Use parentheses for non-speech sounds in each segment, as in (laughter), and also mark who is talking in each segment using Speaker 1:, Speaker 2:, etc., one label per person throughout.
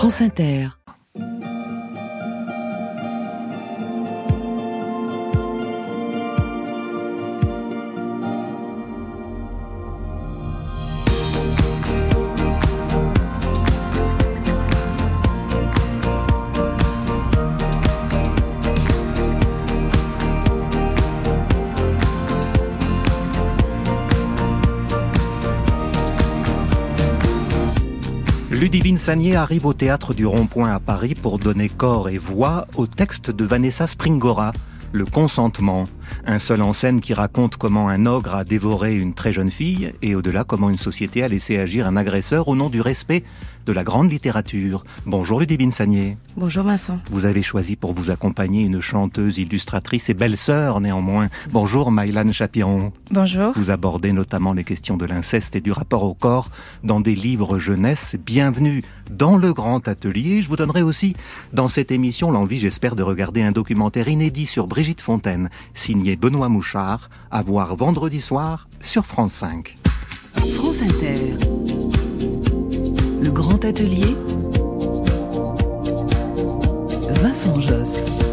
Speaker 1: France Inter.
Speaker 2: Ludivine Sagnier arrive au théâtre du Rond-Point à Paris pour donner corps et voix au texte de Vanessa Springora, Le consentement, un seul en scène qui raconte comment un ogre a dévoré une très jeune fille et au-delà comment une société a laissé agir un agresseur au nom du respect de la grande littérature. Bonjour Ludivine Sagnier.
Speaker 3: Bonjour Vincent.
Speaker 2: Vous avez choisi pour vous accompagner une chanteuse, illustratrice et belle-sœur néanmoins. Bonjour Maïlan Chapiron.
Speaker 3: Bonjour.
Speaker 2: Vous abordez notamment les questions de l'inceste et du rapport au corps dans des livres jeunesse. Bienvenue dans le grand atelier. Je vous donnerai aussi dans cette émission l'envie, j'espère, de regarder un documentaire inédit sur Brigitte Fontaine, signé Benoît Mouchard, à voir vendredi soir sur France 5.
Speaker 1: France Inter. Le grand atelier. Vincent Josse.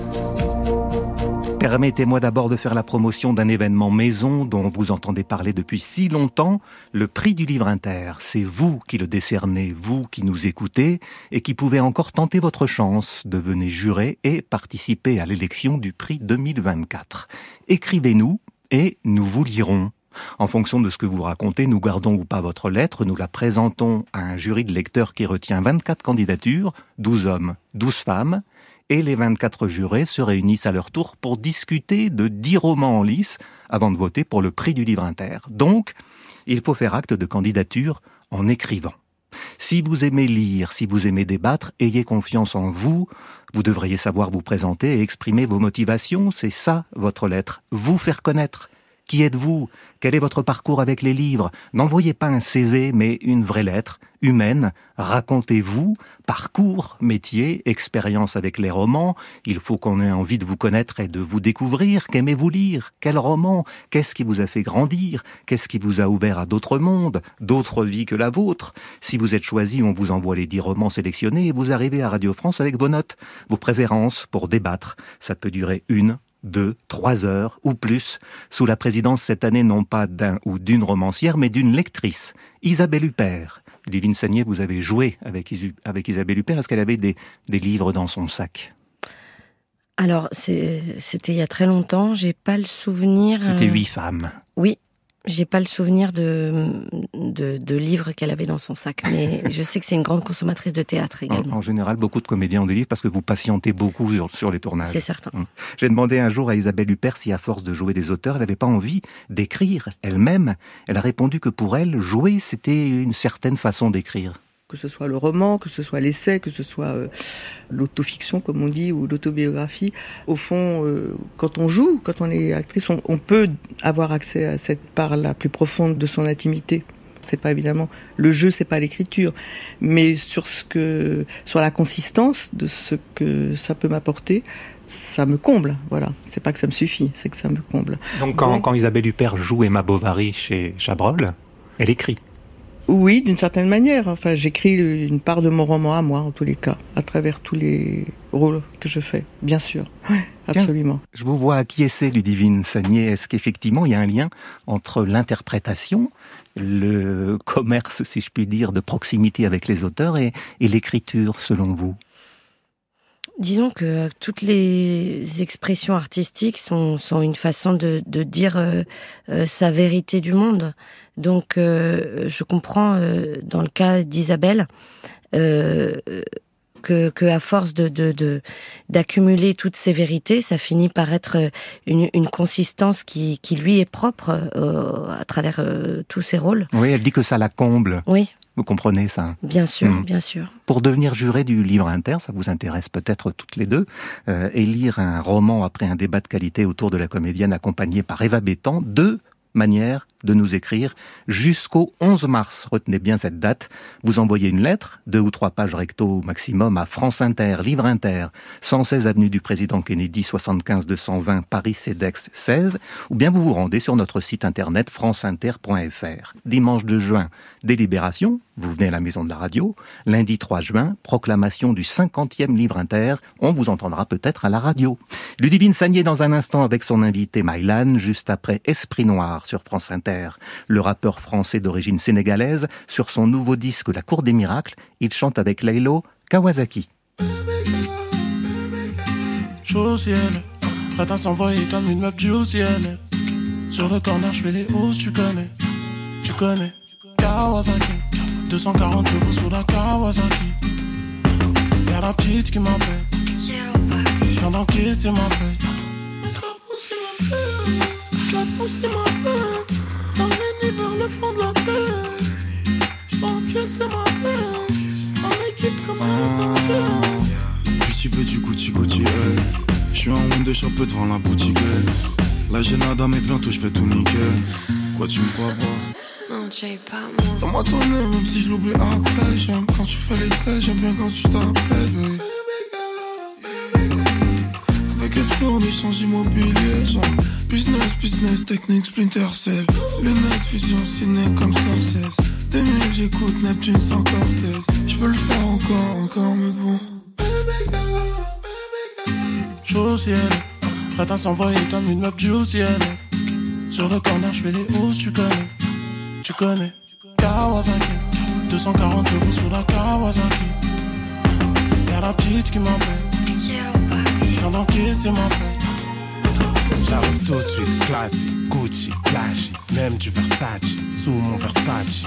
Speaker 2: Permettez-moi d'abord de faire la promotion d'un événement maison dont vous entendez parler depuis si longtemps, le prix du livre inter. C'est vous qui le décernez, vous qui nous écoutez et qui pouvez encore tenter votre chance. Devenez juré et participer à l'élection du prix 2024. Écrivez-nous et nous vous lirons. En fonction de ce que vous racontez, nous gardons ou pas votre lettre, nous la présentons à un jury de lecteurs qui retient 24 candidatures, 12 hommes, 12 femmes, et les 24 jurés se réunissent à leur tour pour discuter de 10 romans en lice avant de voter pour le prix du livre inter. Donc, il faut faire acte de candidature en écrivant. Si vous aimez lire, si vous aimez débattre, ayez confiance en vous. Vous devriez savoir vous présenter et exprimer vos motivations. C'est ça, votre lettre. Vous faire connaître. Qui êtes-vous? Quel est votre parcours avec les livres? N'envoyez pas un CV, mais une vraie lettre, humaine. Racontez-vous, parcours, métier, expérience avec les romans. Il faut qu'on ait envie de vous connaître et de vous découvrir. Qu'aimez-vous lire? Quel roman? Qu'est-ce qui vous a fait grandir? Qu'est-ce qui vous a ouvert à d'autres mondes, d'autres vies que la vôtre? Si vous êtes choisi, on vous envoie les dix romans sélectionnés et vous arrivez à Radio France avec vos notes, vos préférences pour débattre. Ça peut durer une, deux, trois heures ou plus, sous la présidence cette année non pas d'un ou d'une romancière, mais d'une lectrice, Isabelle Huppert. Divine Sagnier, vous avez joué avec, avec Isabelle Huppert. Est-ce qu'elle avait des, des livres dans son sac?
Speaker 3: Alors, c'était il y a très longtemps. J'ai pas le souvenir.
Speaker 2: C'était huit femmes.
Speaker 3: Oui, j'ai pas le souvenir de, de, de livres qu'elle avait dans son sac, mais (laughs) je sais que c'est une grande consommatrice de théâtre également.
Speaker 2: En, en, général, beaucoup de comédiens ont des livres parce que vous patientez beaucoup sur, sur les tournages.
Speaker 3: C'est certain.
Speaker 2: Hum. J'ai demandé un jour à Isabelle Huppert si, à force de jouer des auteurs, elle n'avait pas envie d'écrire elle-même. Elle a répondu que pour elle, jouer, c'était une certaine façon d'écrire
Speaker 4: que ce soit le roman, que ce soit l'essai, que ce soit euh, l'autofiction, comme on dit, ou l'autobiographie. Au fond, euh, quand on joue, quand on est actrice, on, on, peut avoir accès à cette part la plus profonde de son intimité. C'est pas évidemment le jeu, c'est pas l'écriture, mais sur ce que, sur la consistance de ce que ça peut m'apporter, ça me comble. Voilà, c'est pas que ça me suffit, c'est que ça me comble.
Speaker 2: Donc quand, ouais. quand Isabelle Huppert joue Emma Bovary chez Chabrol, elle écrit.
Speaker 4: Oui, d'une certaine manière. Enfin, j'écris une part de mon roman à moi, en tous les cas, à travers tous les rôles que je fais, bien sûr. Ouais, absolument.
Speaker 2: Bien. Je vous vois acquiescer, Ludivine Sagnier? Est-ce qu'effectivement, il y a un lien entre l'interprétation, le commerce, si je puis dire, de proximité avec les auteurs et, et l'écriture, selon vous?
Speaker 3: Disons que toutes les expressions artistiques sont, sont une façon de, de dire euh, euh, sa vérité du monde. Donc, euh, je comprends euh, dans le cas d'Isabelle euh, que, que, à force de, de, d'accumuler toutes ces vérités, ça finit par être une, une consistance qui, qui lui est propre à travers tous ses rôles.
Speaker 2: Oui, elle dit que ça la comble.
Speaker 3: Oui.
Speaker 2: Vous comprenez ça?
Speaker 3: Bien sûr, mmh. bien sûr.
Speaker 2: Pour devenir juré du livre inter, ça vous intéresse peut-être toutes les deux, euh, et lire un roman après un débat de qualité autour de la comédienne accompagnée par Eva Bétan, deux manières de nous écrire jusqu'au 11 mars. Retenez bien cette date. Vous envoyez une lettre, deux ou trois pages recto maximum, à France Inter, Livre Inter, 116 avenue du Président Kennedy, 75 220 Paris CEDEX 16, ou bien vous vous rendez sur notre site internet franceinter.fr. Dimanche 2 juin, délibération, vous venez à la maison de la radio. Lundi 3 juin, proclamation du 50e Livre Inter. On vous entendra peut-être à la radio. Ludivine Sagné dans un instant avec son invité Mylan, juste après Esprit Noir sur France Inter. Le rappeur français d'origine sénégalaise, sur son nouveau disque La Cour des Miracles, il chante avec Laylo Kawasaki.
Speaker 5: Chaud ciel, prête à s'envoyer comme une meuf du haut ciel. Sur le corner, je fais les hausses, tu connais, tu connais. Kawasaki, 240 chevaux sous la Kawasaki. Y'a la petite qui m'appelle, je viens d'encaisser ma paix. Mais ça pousse ma paix, ça pousse ma paix. Vers le fond de la terre. Je t'encaisse ma paix, en équipe comme un.
Speaker 6: Puis tu veux du Gucci Gucci, hey. Je suis en Wonder Shop devant la boutique, hey. La gênada mais bientôt je fais tout niquer. Quoi tu me crois pas?
Speaker 7: Non, j'ai pas moi.
Speaker 6: Dans-moi ton nez, même si je l'oublie après. J'aime quand tu fais les traits, j'aime bien quand tu t'apprêtes, esprit, on échange immobilier. Business, business, technique, splinter cell. Lunettes, fusion, ciné comme Scorsese. 2000, j'écoute Neptune sans Cortez. Je peux le faire encore, encore, mais bon.
Speaker 5: Chaud au ciel, prête à s'envoyer comme une meuf du ciel. Sur le corner, je fais les hausses, tu connais, tu connais. Kawasaki, 240 chevaux sous la Kawasaki. Y'a la petite qui m'appelle, viens d'encaisser.
Speaker 8: J'arrive tout de suite, classique, Gucci, flashy, même du Versace, sous mon Versace.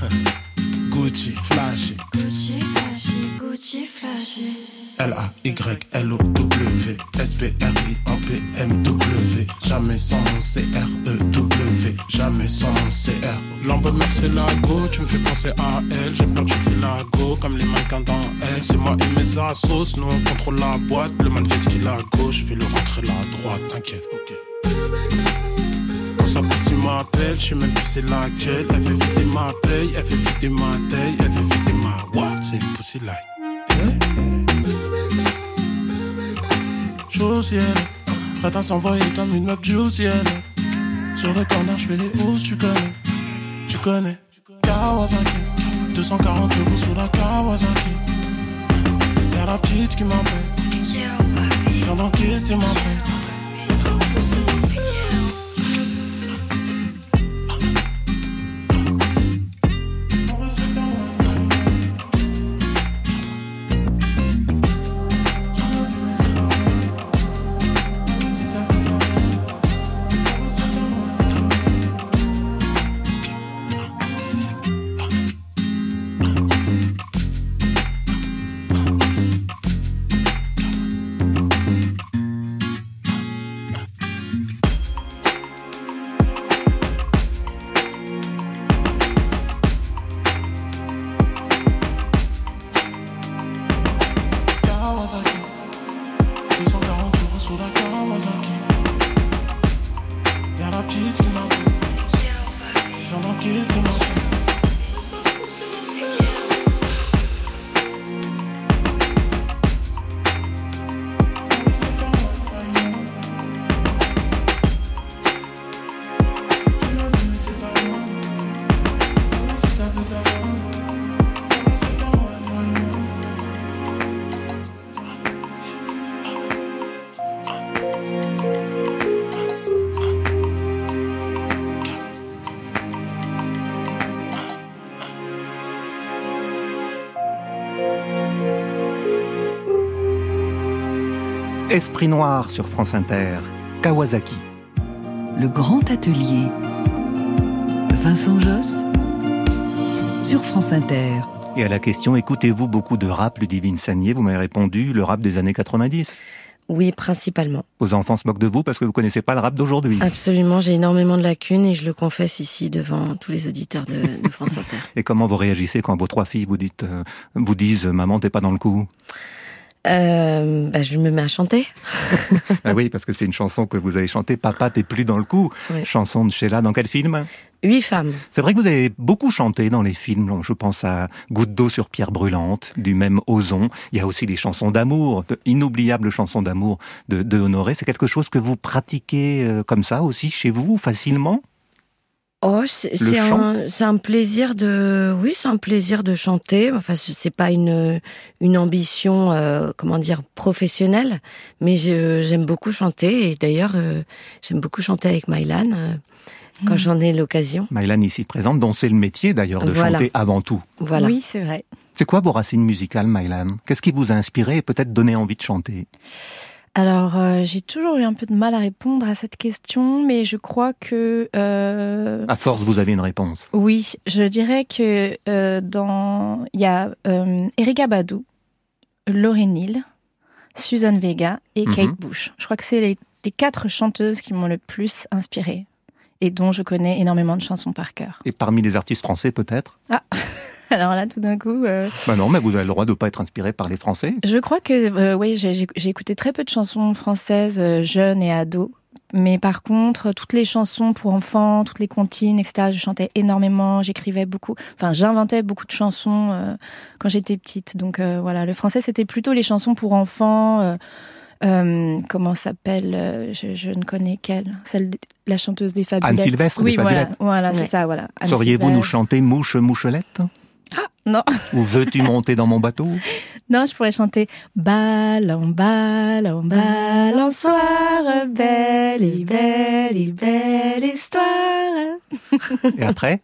Speaker 8: (laughs) Gucci, flashy,
Speaker 7: Gucci flashy, Gucci flashy.
Speaker 8: L-A-Y-L-O-W, S-P-R-I-N-P-M-W, jamais sans mon C-R-E-W, jamais sans mon C-R.
Speaker 5: Lambe c'est la go, tu me fais penser à elle. J'aime quand tu fais la go, comme les mannequins dans elle. C'est moi et mes assos, nous on contrôle la boîte. Le man fait ce qu'il a à gauche, je vais le rentrer à droite, t'inquiète, ok. Ça pousse, il m'appelle, je sais même plus c'est laquelle. Elle fait vider ma paye, elle fait vider ma taille, elle fait vider ma what? C'est pussy like. Au ciel, prête à s'envoyer comme une meuf du ciel. Sur le corner, je fais les hausses, tu connais, tu connais. Kawasaki, 240 chevaux sous la Kawasaki. Y'a la petite qui m'appelle, viens d'encaisser ma paix.
Speaker 2: Esprit Noir sur France Inter, Kawasaki.
Speaker 1: Le grand atelier. Vincent Josse sur France Inter.
Speaker 2: Et à la question, écoutez-vous beaucoup de rap, Ludivine Sagné Vous m'avez répondu, le rap des années 90.
Speaker 3: Oui, principalement.
Speaker 2: Vos enfants se moquent de vous parce que vous connaissez pas le rap d'aujourd'hui.
Speaker 3: Absolument, j'ai énormément de lacunes et je le confesse ici devant tous les auditeurs de, de France Inter. (laughs)
Speaker 2: Et comment vous réagissez quand vos trois filles vous, dites, euh, vous disent « Maman, t'es pas dans le coup »
Speaker 3: euh, bah, je me mets à chanter. (laughs)
Speaker 2: ah oui, parce que c'est une chanson que vous avez chantée, Papa, t'es plus dans le coup.
Speaker 3: Oui.
Speaker 2: Chanson de Sheila, dans quel film?
Speaker 3: Huit femmes.
Speaker 2: C'est vrai que vous avez beaucoup chanté dans les films. Je pense à Goutte d'eau sur pierre brûlante, du même Ozon. Il y a aussi les chansons d'amour, inoubliables chansons d'amour de, de Honoré. C'est quelque chose que vous pratiquez euh, comme ça aussi chez vous, facilement?
Speaker 3: Oh, c'est un, c'est un plaisir de, oui, c'est un plaisir de chanter. Enfin, ce- c'est pas une une ambition, euh, comment dire, professionnelle, mais je- j'aime beaucoup chanter. Et d'ailleurs, euh, j'aime beaucoup chanter avec Mylan euh, quand
Speaker 9: Mm.
Speaker 3: j'en ai l'occasion.
Speaker 2: Mylan ici présente, dont c'est le métier d'ailleurs de
Speaker 3: Voilà.
Speaker 2: chanter avant tout.
Speaker 3: Voilà.
Speaker 9: Oui, c'est vrai.
Speaker 2: C'est quoi vos racines musicales, Mylan? Qu'est-ce qui vous a inspiré et peut-être donné envie de chanter?
Speaker 9: Alors, euh, j'ai toujours eu un peu de mal à répondre à cette question, mais je crois que euh,
Speaker 2: À force, vous avez une réponse.
Speaker 9: oui, je dirais que euh, dans il y a Erika Badu, Lauryn Hill, Susan Vega et
Speaker 2: Mhm.
Speaker 9: Kate Bush. Je crois que c'est les, les quatre chanteuses qui m'ont le plus inspirée et dont je connais énormément de chansons par cœur.
Speaker 2: Et parmi les artistes français, peut-être? (laughs) (laughs)
Speaker 9: Alors là, tout d'un coup, euh,
Speaker 2: Bah non, mais vous avez le droit de ne pas être inspiré par les Français.
Speaker 9: Je crois que euh, oui, j'ai écouté très peu de chansons françaises euh, jeunes et ados. Mais par contre, toutes les chansons pour enfants, toutes les comptines, etc., je chantais énormément, j'écrivais beaucoup, enfin j'inventais beaucoup de chansons euh, quand j'étais petite. Donc euh, voilà, le français c'était plutôt les chansons pour enfants. euh, euh, comment s'appelle je, je ne connais qu'elle, celle de- la chanteuse des Fabulettes.
Speaker 2: Anne Sylvestre,
Speaker 9: Oui,
Speaker 2: des
Speaker 9: voilà,
Speaker 2: Fabulettes.
Speaker 9: voilà, c'est
Speaker 3: Ouais.
Speaker 9: ça, voilà.
Speaker 2: Sauriez-vous nous chanter Mouche Mouchelette?
Speaker 9: Non.
Speaker 2: Ou Veux-tu monter dans mon bateau?
Speaker 9: Non, je pourrais chanter Ballon, ballon, balançoire, belle et belle et belle histoire.
Speaker 2: Et après?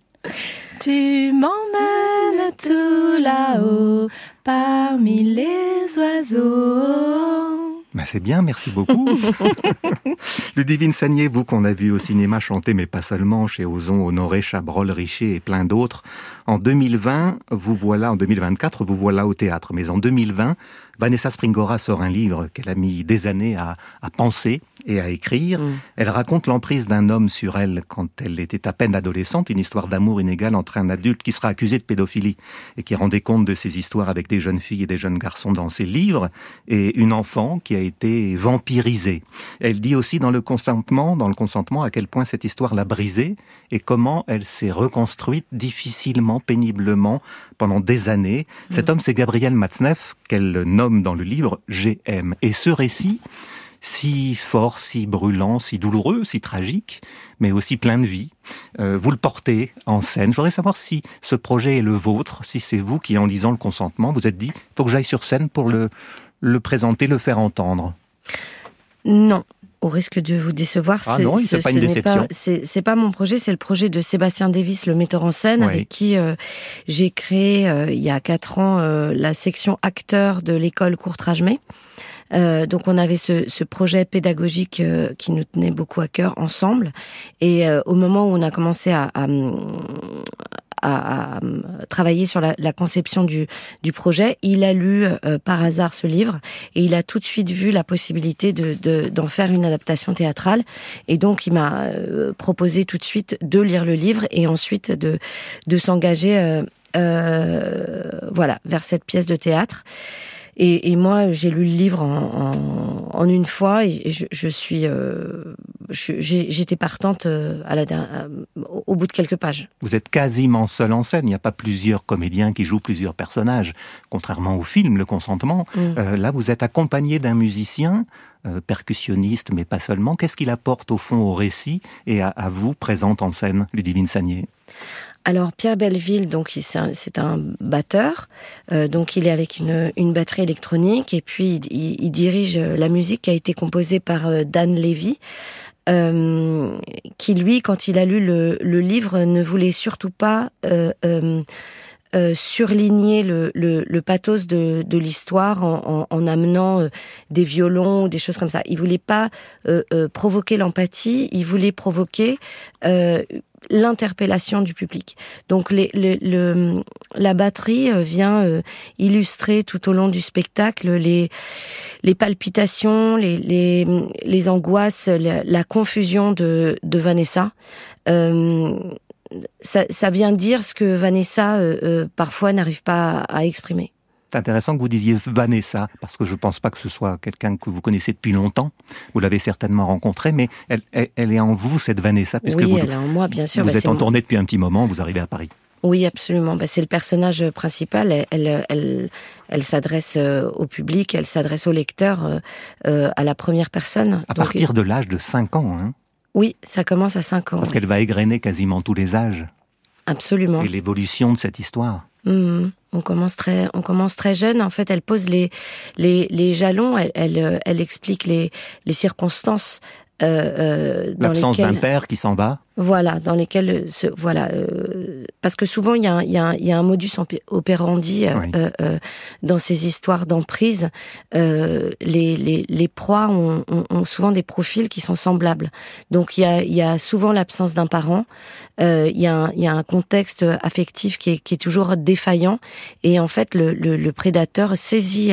Speaker 9: Tu m'emmènes tout là-haut, parmi les oiseaux.
Speaker 2: Ben c'est bien, merci beaucoup. (laughs) Ludivine Sagnier, vous qu'on a vu au cinéma chanter, mais pas seulement, chez Ozon, Honoré, Chabrol, Richer et plein d'autres. En 2020, vous voilà, en 2024, vous voilà au théâtre. Mais en 2020, Vanessa Springora sort un livre qu'elle a mis des années à, à penser et à écrire.
Speaker 3: Mm.
Speaker 2: Elle raconte l'emprise d'un homme sur elle quand elle était à peine adolescente, une histoire d'amour inégal entre un adulte qui sera accusé de pédophilie et qui rendait compte de ses histoires avec des jeunes filles et des jeunes garçons dans ses livres, et une enfant qui a été vampirisée. Elle dit aussi dans le consentement, dans le consentement, à quel point cette histoire l'a brisée et comment elle s'est reconstruite difficilement, péniblement pendant des années. Cet homme, c'est Gabriel Matzneff, qu'elle nomme dans le livre GM. Et ce récit, si fort, si brûlant, si douloureux, si tragique, mais aussi plein de vie. Euh, vous le portez en scène. Je voudrais savoir si ce projet est le vôtre, si c'est vous qui, en lisant le consentement, vous êtes dit, faut que j'aille sur scène pour le, le présenter, le faire entendre.
Speaker 3: Non. Au risque de vous décevoir,
Speaker 2: Ah
Speaker 3: ce-
Speaker 2: non,
Speaker 3: ce-
Speaker 2: pas une déception.
Speaker 3: C'est pas mon projet, c'est le projet de Sébastien Davis, le metteur en scène,
Speaker 2: Oui.
Speaker 3: avec qui euh, j'ai créé euh, il y a quatre ans euh, la section acteurs de l'école Courtrage-May. Euh, donc on avait ce, ce projet pédagogique euh, qui nous tenait beaucoup à cœur ensemble. Et euh, au moment où on a commencé à, à, à- à travailler sur la, la conception du, du projet, il a lu euh, par hasard ce livre et il a tout de suite vu la possibilité de de- d'en faire une adaptation théâtrale. Et donc il m'a euh, proposé tout de suite de lire le livre et ensuite de de s'engager euh, euh, voilà vers cette pièce de théâtre. Et, et moi, j'ai lu le livre en, en, en une fois et je, je suis, euh, j'étais partante euh, à la, euh, au au bout de quelques pages.
Speaker 2: Vous êtes quasiment seul en scène. Il n'y a pas plusieurs comédiens qui jouent plusieurs personnages. Contrairement au film, le consentement.
Speaker 3: Mm.
Speaker 2: Euh, là, vous êtes accompagné d'un musicien, euh, percussionniste, mais pas seulement. Qu'est-ce qu'il apporte au fond au récit et à, à vous, présente en scène, Ludivine Sagnier?
Speaker 3: Alors Pierre Belleville, donc c'est un, batteur, euh, donc il est avec une, batterie électronique et puis il, dirige euh, la musique qui a été composée par euh, Dan Levy, euh, qui lui, quand il a lu le, le livre, ne voulait surtout pas euh, euh, surligner le, le, le pathos de, de l'histoire en, en, en amenant des violons des choses comme ça. Il voulait pas euh, provoquer l'empathie, il voulait provoquer l'interpellation du public. Donc le, la batterie euh, vient euh, illustrer tout au long du spectacle les, les palpitations, les, les, les angoisses, la, la confusion de, de Vanessa. Euh, ça, ça vient dire ce que Vanessa euh, euh, parfois n'arrive pas à exprimer.
Speaker 2: C'est intéressant que vous disiez Vanessa, parce que je ne pense pas que ce soit quelqu'un que vous connaissez depuis longtemps. Vous l'avez certainement rencontrée, mais elle, elle, est en vous, cette Vanessa,
Speaker 3: puisque oui, elle est en moi, bien sûr.
Speaker 2: Vous bah, êtes en tournée depuis un petit moment, vous arrivez à Paris.
Speaker 3: Oui, absolument. Bah, c'est le personnage principal. Elle, elle, elle, s'adresse euh, au public, elle s'adresse au lecteur euh, euh, à la première personne.
Speaker 2: À partir de l'âge de 5 ans, hein
Speaker 3: Oui, ça commence à 5 ans.
Speaker 2: Parce qu'elle va égrener quasiment tous les âges.
Speaker 3: Absolument.
Speaker 2: Et l'évolution de cette histoire.
Speaker 3: Mmh. On commence très, on commence très jeune. En fait, elle pose les les, les jalons. Elle, elle, elle explique les les circonstances
Speaker 2: euh, euh, l'absence d'un père qui s'en va.
Speaker 3: Voilà, dans lesquels voilà, euh, parce que souvent il y, a un, y, a y a un modus operandi euh, euh, dans ces histoires d'emprise. les, les, les proies ont, ont, souvent des profils qui sont semblables. Donc il y a, y a souvent l'absence d'un parent. Il y, a un, y a un contexte affectif qui est, qui est toujours défaillant et en fait le, le, le prédateur saisit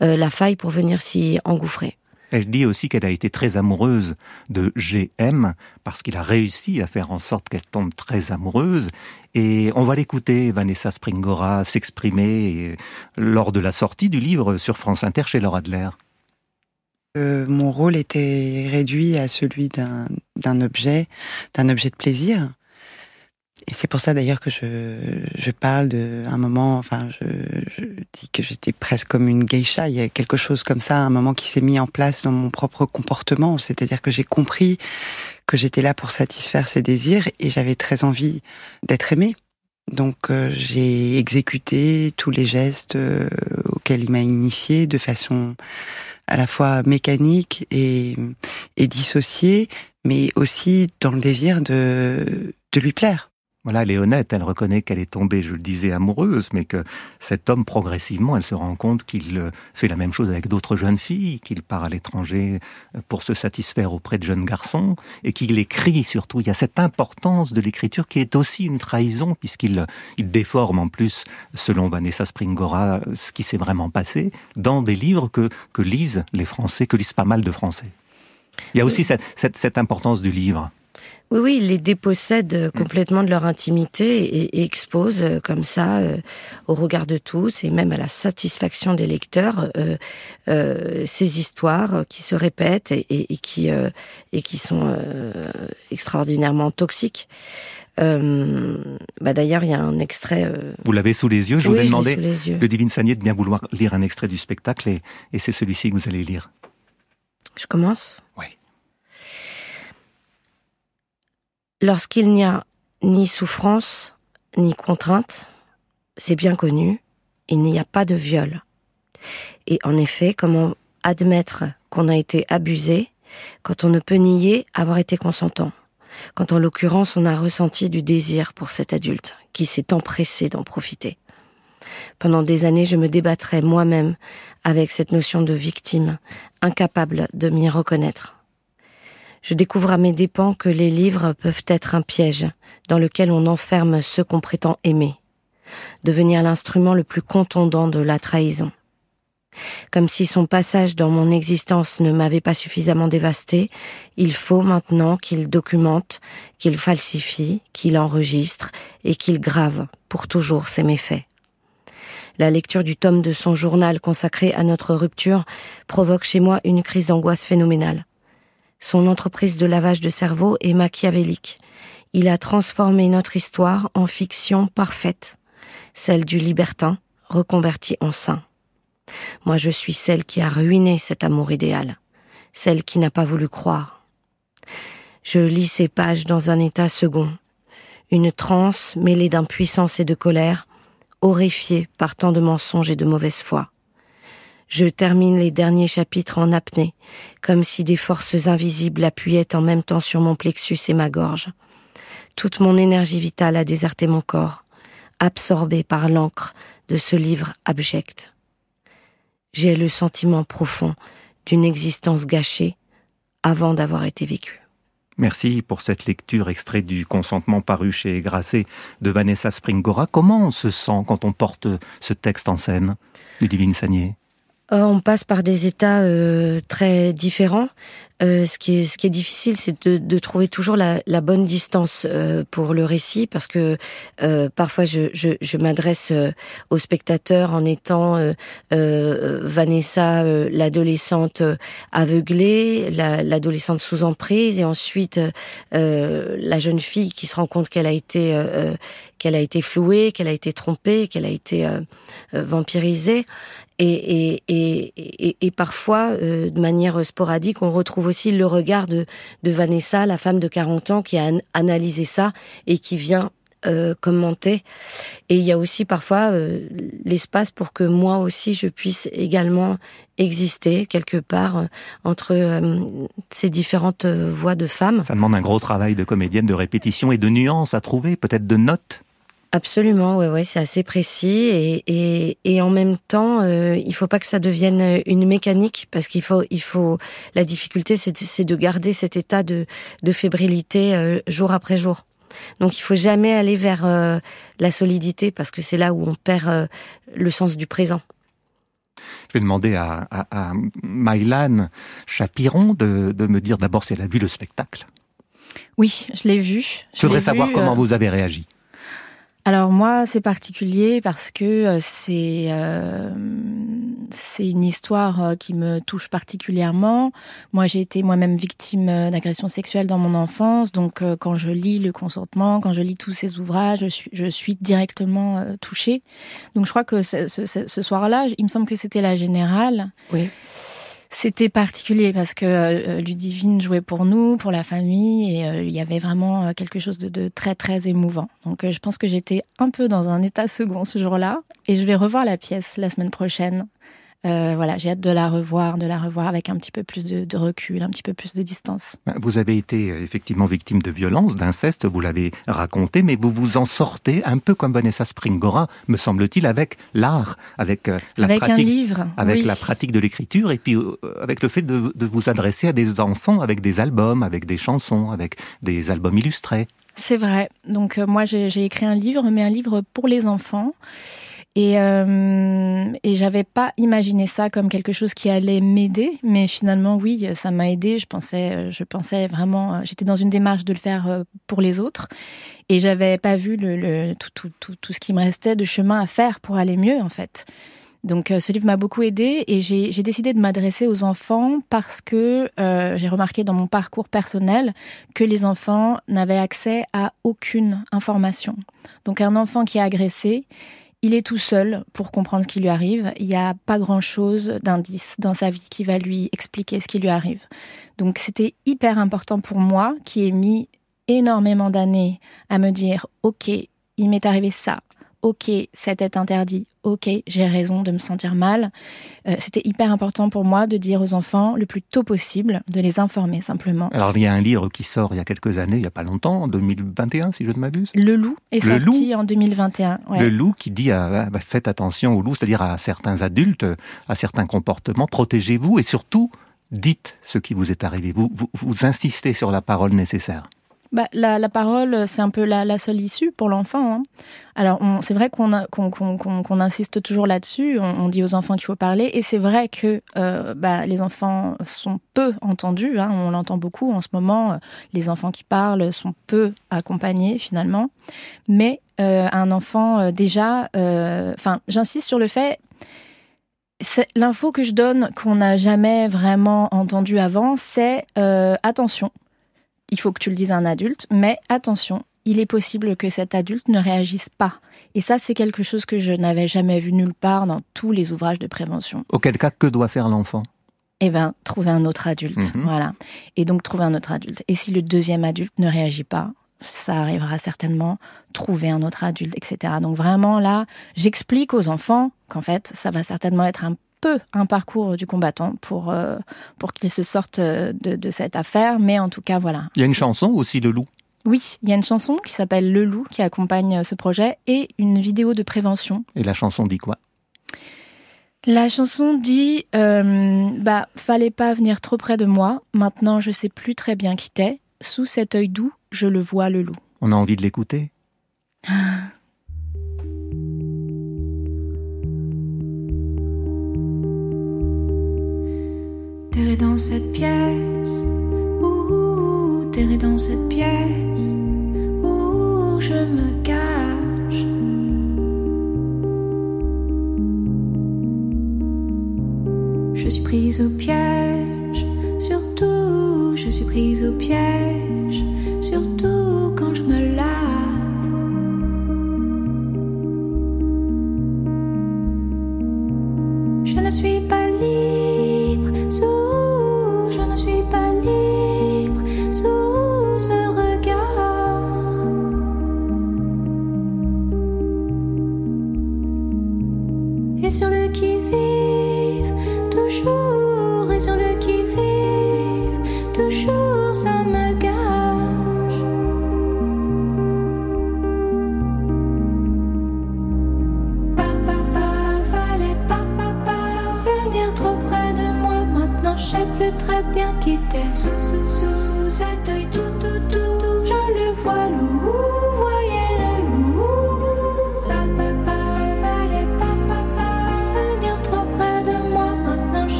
Speaker 3: la faille pour venir s'y engouffrer.
Speaker 2: Elle dit aussi qu'elle a été très amoureuse de GM parce qu'il a réussi à faire en sorte qu'elle tombe très amoureuse. Et on va l'écouter, Vanessa Springora, s'exprimer lors de la sortie du livre sur France Inter chez Laura Adler.
Speaker 10: Euh, mon rôle était réduit à celui d'un objet, d'un objet de plaisir. Et c'est pour ça d'ailleurs que je, je parle de un moment, enfin, je, je dis que j'étais presque comme une geisha. Il y a quelque chose comme ça, un moment qui s'est mis en place dans mon propre comportement. C'est-à-dire que j'ai compris que j'étais là pour satisfaire ses désirs et j'avais très envie d'être aimée. Donc euh, j'ai exécuté tous les gestes euh, auxquels il m'a initié de façon à la fois mécanique et, et dissociée, mais aussi dans le désir de, de lui plaire.
Speaker 2: Voilà, elle est honnête, elle reconnaît qu'elle est tombée, je le disais, amoureuse, mais que cet homme, progressivement, elle se rend compte qu'il euh, fait la même chose avec d'autres jeunes filles, qu'il part à l'étranger euh, pour se satisfaire auprès de jeunes garçons, et qu'il écrit surtout. Il y a cette importance de l'écriture qui est aussi une trahison, puisqu'il il déforme en plus, selon Vanessa Springora, ce qui s'est vraiment passé, dans des livres que, que lisent les Français, que lisent pas mal de Français. Il y a aussi cette, cette, cette importance du livre.
Speaker 3: Oui, oui, ils les dépossèdent euh, mm. complètement de leur intimité et, exposent euh, comme ça, euh, au regard de tous et même à la satisfaction des lecteurs, ces histoires qui se répètent et, qui et qui sont extraordinairement toxiques. bah d'ailleurs, il y a un extrait.
Speaker 2: Vous l'avez sous les yeux. Je vous ai demandé, le Divine Sagné, de bien vouloir lire un extrait du spectacle, et, et c'est celui-ci que vous allez lire.
Speaker 3: Je commence?
Speaker 2: Oui.
Speaker 3: Lorsqu'il n'y a ni souffrance, ni contrainte, c'est bien connu, il n'y a pas de viol. Et en effet, comment admettre qu'on a été abusé quand on ne peut nier avoir été consentant? Quand en l'occurrence on a ressenti du désir pour cet adulte qui s'est empressé d'en profiter. Pendant des années, je me débattrai moi-même avec cette notion de victime, incapable de m'y reconnaître je découvre à mes dépens que les livres peuvent être un piège dans lequel on enferme ceux qu'on prétend aimer, devenir l'instrument le plus contondant de la trahison. Comme si son passage dans mon existence ne m'avait pas suffisamment dévasté, il faut maintenant qu'il documente, qu'il falsifie, qu'il enregistre et qu'il grave pour toujours ses méfaits. La lecture du tome de son journal consacré à notre rupture provoque chez moi une crise d'angoisse phénoménale. Son entreprise de lavage de cerveau est machiavélique. Il a transformé notre histoire en fiction parfaite, celle du libertin reconverti en saint. Moi je suis celle qui a ruiné cet amour idéal, celle qui n'a pas voulu croire. Je lis ces pages dans un état second, une transe mêlée d'impuissance et de colère, horrifiée par tant de mensonges et de mauvaise foi. Je termine les derniers chapitres en apnée, comme si des forces invisibles appuyaient en même temps sur mon plexus et ma gorge. Toute mon énergie vitale a déserté mon corps, absorbé par l'encre de ce livre abject. J'ai le sentiment profond d'une existence gâchée avant d'avoir été vécue.
Speaker 2: Merci pour cette lecture extrait du consentement paru chez Grasset de Vanessa Springora. Comment on se sent quand on porte ce texte en scène, Ludivine Sagné
Speaker 3: Euh, on passe par des états euh, très différents. Euh, ce, qui est, ce qui est difficile, c'est de, de trouver toujours la, la bonne distance euh, pour le récit, parce que euh, parfois je, je, je m'adresse euh, aux spectateurs en étant Vanessa, l'adolescente aveuglée, l'adolescente sous emprise, et ensuite la jeune fille qui se rend compte qu'elle a été qu'elle a été flouée, qu'elle a été trompée, qu'elle a été vampirisée. Et, et, et, et, parfois, euh, de manière sporadique, on retrouve aussi le regard de, de, Vanessa, la femme de 40 ans, qui a analysé ça et qui vient euh, commenter. Et il y a aussi parfois euh, l'espace pour que moi aussi je puisse également exister quelque part euh, entre euh, ces différentes voix de femmes.
Speaker 2: Ça demande un gros travail de comédienne, de répétition et de nuances à trouver, peut-être de notes.
Speaker 3: Absolument, ouais, ouais, c'est assez précis et, et, et, en même temps, euh, il faut pas que ça devienne une mécanique parce qu'il faut, il faut, la difficulté, c'est de, de, garder cet état de, de fébrilité euh, jour après jour. Donc, il faut jamais aller vers euh, la solidité parce que c'est là où on perd euh, le sens du présent.
Speaker 2: Je vais demander à, à, à Mylan Chapiron de, de me dire d'abord si elle a vu le spectacle.
Speaker 9: Oui, je l'ai vu.
Speaker 2: Je, je voudrais savoir vu, comment vous avez réagi.
Speaker 9: Alors moi, c'est particulier parce que euh, c'est euh, c'est une histoire euh, qui me touche particulièrement. Moi, j'ai été moi-même victime d'agression sexuelle dans mon enfance, donc quand je lis le consentement, quand je lis tous ces ouvrages, je suis, directement touchée. Donc je crois que ce, ce soir-là, il me semble que c'était la générale.
Speaker 3: Oui.
Speaker 9: C'était particulier parce que euh, Ludivine jouait pour nous, pour la famille, et euh, il y avait vraiment euh, quelque chose de, très très émouvant. Donc euh, je pense que j'étais un peu dans un état second ce jour-là, et je vais revoir la pièce la semaine prochaine euh, voilà, j'ai hâte de la revoir, de la revoir avec un petit peu plus de, de, recul, un petit peu plus de distance.
Speaker 2: Vous avez été euh, effectivement victime de violence, d'inceste, vous l'avez raconté, mais vous vous en sortez un peu comme Vanessa Springora, me semble-t-il, avec l'art, avec euh, la
Speaker 9: avec
Speaker 2: pratique,
Speaker 9: un livre,
Speaker 2: avec
Speaker 9: oui.
Speaker 2: la pratique de l'écriture, et puis avec le fait de, de vous adresser à des enfants avec des albums, avec des chansons, avec des albums illustrés.
Speaker 9: C'est vrai. Donc euh, moi j'ai écrit un livre, mais un livre pour les enfants. Et, euh, et j'avais pas imaginé ça comme quelque chose qui allait m'aider, mais finalement oui, ça m'a aidé. Je pensais, je pensais vraiment, j'étais dans une démarche de le faire euh, pour les autres, et j'avais pas vu le, le tout, tout, tout, ce qui me restait de chemin à faire pour aller mieux en fait. Donc euh, ce livre m'a beaucoup aidé et j'ai décidé de m'adresser aux enfants parce que euh, j'ai remarqué dans mon parcours personnel que les enfants n'avaient accès à aucune information. Donc un enfant qui est agressé, il est tout seul pour comprendre ce qui lui arrive. Il n'y a pas grand-chose d'indice dans sa vie qui va lui expliquer ce qui lui arrive. Donc c'était hyper important pour moi qui ai mis énormément d'années à me dire, OK, il m'est arrivé ça. Ok, c'était interdit. Ok, j'ai raison de me sentir mal. Euh, C'était hyper important pour moi de dire aux enfants le plus tôt possible, de les informer simplement.
Speaker 2: Alors il y a un livre qui sort il y a quelques années, il n'y a pas longtemps, en 2021 si je ne m'abuse.
Speaker 9: Le loup est
Speaker 2: Le
Speaker 9: sorti
Speaker 2: loup.
Speaker 9: en 2021. Ouais.
Speaker 2: Le loup qui dit à, bah, faites attention au loup, c'est-à-dire à certains adultes, à certains comportements, protégez-vous et surtout dites ce qui vous est arrivé. Vous, vous, vous insistez sur la parole nécessaire.
Speaker 9: Bah, la, parole, c'est un peu la, seule issue pour l'enfant. Hein. Alors, c'est vrai qu'on qu qu qu insiste toujours là-dessus. On, dit aux enfants qu'il faut parler. Et c'est vrai que euh, bah, les enfants sont peu entendus. Hein. On l'entend beaucoup en ce moment. Les enfants qui parlent sont peu accompagnés, finalement. Mais euh, un enfant, euh, déjà... Enfin, j'insiste sur le fait... L'info que je donne, qu'on n'a jamais vraiment entendu avant, c'est attention, il faut que tu le dises à un adulte, mais attention, il est possible que cet adulte ne réagisse pas. Et ça, c'est quelque chose que je n'avais jamais vu nulle part dans tous les ouvrages de prévention.
Speaker 2: Auquel cas, que doit faire l'enfant?
Speaker 9: Eh bien, trouver un autre adulte,
Speaker 2: Mhm.
Speaker 9: mmh. voilà. Et donc, trouver un autre adulte. Et si le deuxième adulte ne réagit pas, ça arrivera certainement, trouver un autre adulte, etc. Donc vraiment, là, j'explique aux enfants qu'en fait, ça va certainement être un peu un parcours du combattant pour, euh, pour qu'ils se sortent de, de cette affaire. Mais en tout cas, voilà.
Speaker 2: Il y a une chanson aussi, Le Loup
Speaker 9: Oui, il y a une chanson qui s'appelle Le Loup qui accompagne ce projet et une vidéo de prévention.
Speaker 2: Et la chanson dit quoi?
Speaker 9: La chanson dit euh, bah fallait pas venir trop près de moi. Maintenant, je sais plus très bien qui t'es. Sous cet œil doux, je le vois le loup.
Speaker 2: On a envie de l'écouter? (laughs)
Speaker 9: Terré dans cette pièce, ouh, terré dans cette pièce, où je me cache. Je suis prise au piège, surtout, je suis prise au piège, surtout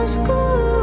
Speaker 9: Au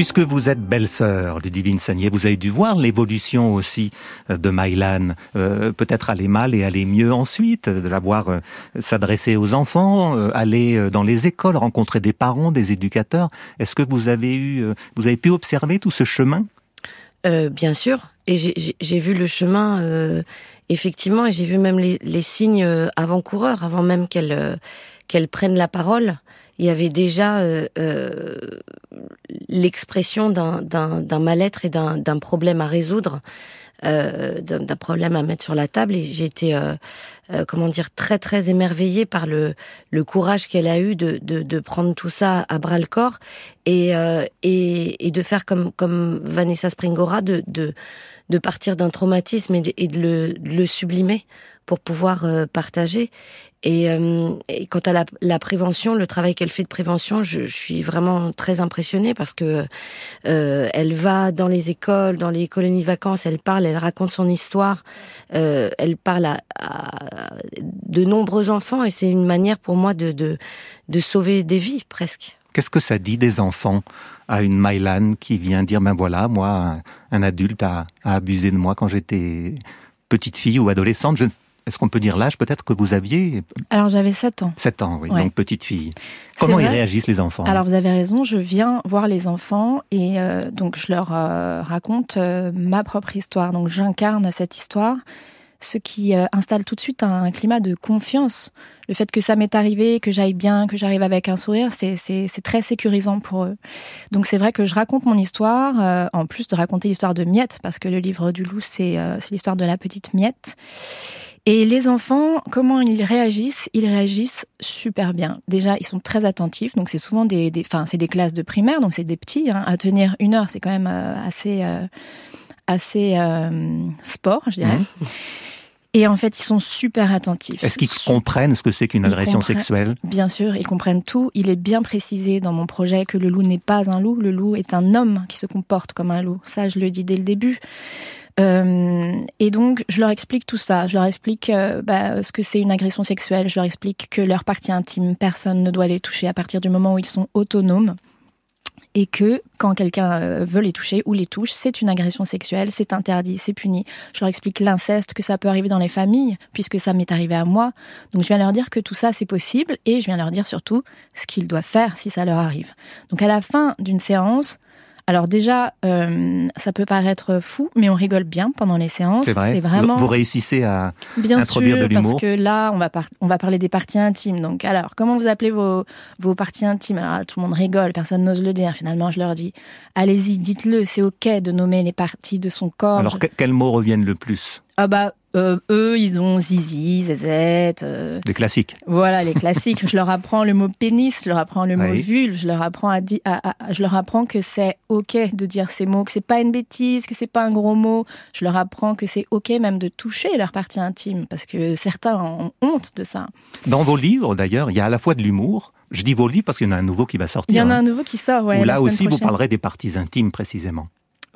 Speaker 2: Puisque vous êtes belle-sœur, Ludivine Sagnier, vous avez dû voir l'évolution aussi euh, de Mylan. Euh, Peut-être aller mal et aller mieux ensuite, de la voir euh, s'adresser aux enfants, euh, aller euh, dans les écoles, rencontrer des parents, des éducateurs. Est-ce que vous avez eu, euh, vous avez pu observer tout ce chemin?
Speaker 3: Euh, bien sûr. Et j'ai- vu le chemin, euh, effectivement, et j'ai vu même les, les signes euh, avant-coureurs, avant même qu'elle euh, qu'elle prenne la parole. Il y avait déjà euh, euh, l'expression d'un- mal-être et d'un problème à résoudre, euh, d'un problème à mettre sur la table. Et été, euh, euh, comment dire, très très émerveillée par le, le courage qu'elle a eu de, de, de prendre tout ça à bras le corps et, et, et de faire comme, comme Vanessa Springora, de, de, de partir d'un traumatisme et de, et le, de le sublimer pour pouvoir euh, partager. Et, euh, et quant à la, prévention, le travail qu'elle fait de prévention, je, suis vraiment très impressionnée parce que euh, elle va dans les écoles, dans les colonies vacances, elle parle, elle raconte son histoire, elle parle à, de nombreux enfants et c'est une manière pour moi de, de, sauver des vies presque.
Speaker 2: Qu'est-ce que ça dit des enfants à une Mylan qui vient dire ben voilà, moi, un, adulte a, abusé de moi quand j'étais petite fille ou adolescente. Est-ce qu'on peut dire l'âge peut-être que vous aviez?
Speaker 11: Alors j'avais 7 ans.
Speaker 2: 7 ans, oui,
Speaker 11: Ouais.
Speaker 2: donc petite fille. Comment ils réagissent les enfants?
Speaker 11: Alors vous avez raison, je viens voir les enfants et euh, donc je leur euh, raconte euh, ma propre histoire. Donc j'incarne cette histoire, ce qui installe tout de suite un, un climat de confiance. Le fait que ça m'est arrivé, que j'aille bien, que j'arrive avec un sourire, c'est- très sécurisant pour eux. Donc c'est vrai que je raconte mon histoire, en plus de raconter l'histoire de Miette, parce que le livre du loup, c'est c'est l'histoire de la petite Miette. Et les enfants, comment ils réagissent? Ils réagissent super bien. Déjà, ils sont très attentifs. Donc, c'est souvent des, des, enfin, c'est des classes de primaire, donc c'est des petits. hein. À tenir une heure, c'est quand même euh, assez, euh, assez euh, sport, je dirais.
Speaker 9: Et en fait, ils sont super attentifs.
Speaker 2: Est-ce qu'ils comprennent ce que c'est qu'une agression sexuelle?
Speaker 9: Bien sûr, ils comprennent tout. Il est bien précisé dans mon projet que le loup n'est pas un loup. Le loup est un homme qui se comporte comme un loup. Ça, je le dis dès le début. Euh, et donc, je leur explique tout ça. Je leur explique euh, bah, ce que c'est une agression sexuelle. Je leur explique que leur partie intime, personne ne doit les toucher à partir du moment où ils sont autonomes. Et que quand quelqu'un euh, veut les toucher ou les touche, c'est une agression sexuelle, c'est interdit, c'est puni. Je leur explique l'inceste, que ça peut arriver dans les familles, puisque ça m'est arrivé à moi. Donc je viens leur dire que tout ça c'est possible et je viens leur dire surtout ce qu'ils doivent faire si ça leur arrive. Donc à la fin d'une séance, alors déjà euh, ça peut paraître fou, mais on rigole bien pendant les séances.
Speaker 2: C'est vrai
Speaker 9: vraiment
Speaker 2: Vous réussissez à
Speaker 9: bien
Speaker 2: introduire
Speaker 9: sûr
Speaker 2: de l'humour
Speaker 9: parce que là on va par- on va parler des parties intimes. Donc alors comment vous appelez vos vos parties intimes? Alors là, tout le monde rigole, personne n'ose le dire. Finalement je leur dis allez-y, dites-le, c'est ok de nommer les parties de son corps.
Speaker 2: Alors, que- quels mots reviennent le plus?
Speaker 9: Ah bah euh, eux ils ont zizi, zézette. euh,
Speaker 2: Les classiques.
Speaker 9: voilà les classiques. je leur apprends le mot pénis, je leur apprends le mot
Speaker 2: Oui.
Speaker 9: vulve, je leur apprends à, di- à- à- je leur apprends que c'est ok de dire ces mots, que c'est pas une bêtise, que c'est pas un gros mot. Je leur apprends que c'est ok même de toucher leur partie intime parce que certains ont honte de ça.
Speaker 2: Dans vos livres, d'ailleurs, il y a à la fois de l'humour. Je dis vos livres parce qu'il y en a un nouveau qui va sortir.
Speaker 9: Il y en a
Speaker 2: hein,
Speaker 9: un nouveau qui sort, ouais.
Speaker 2: où là aussi, vous parlerez des parties intimes précisément.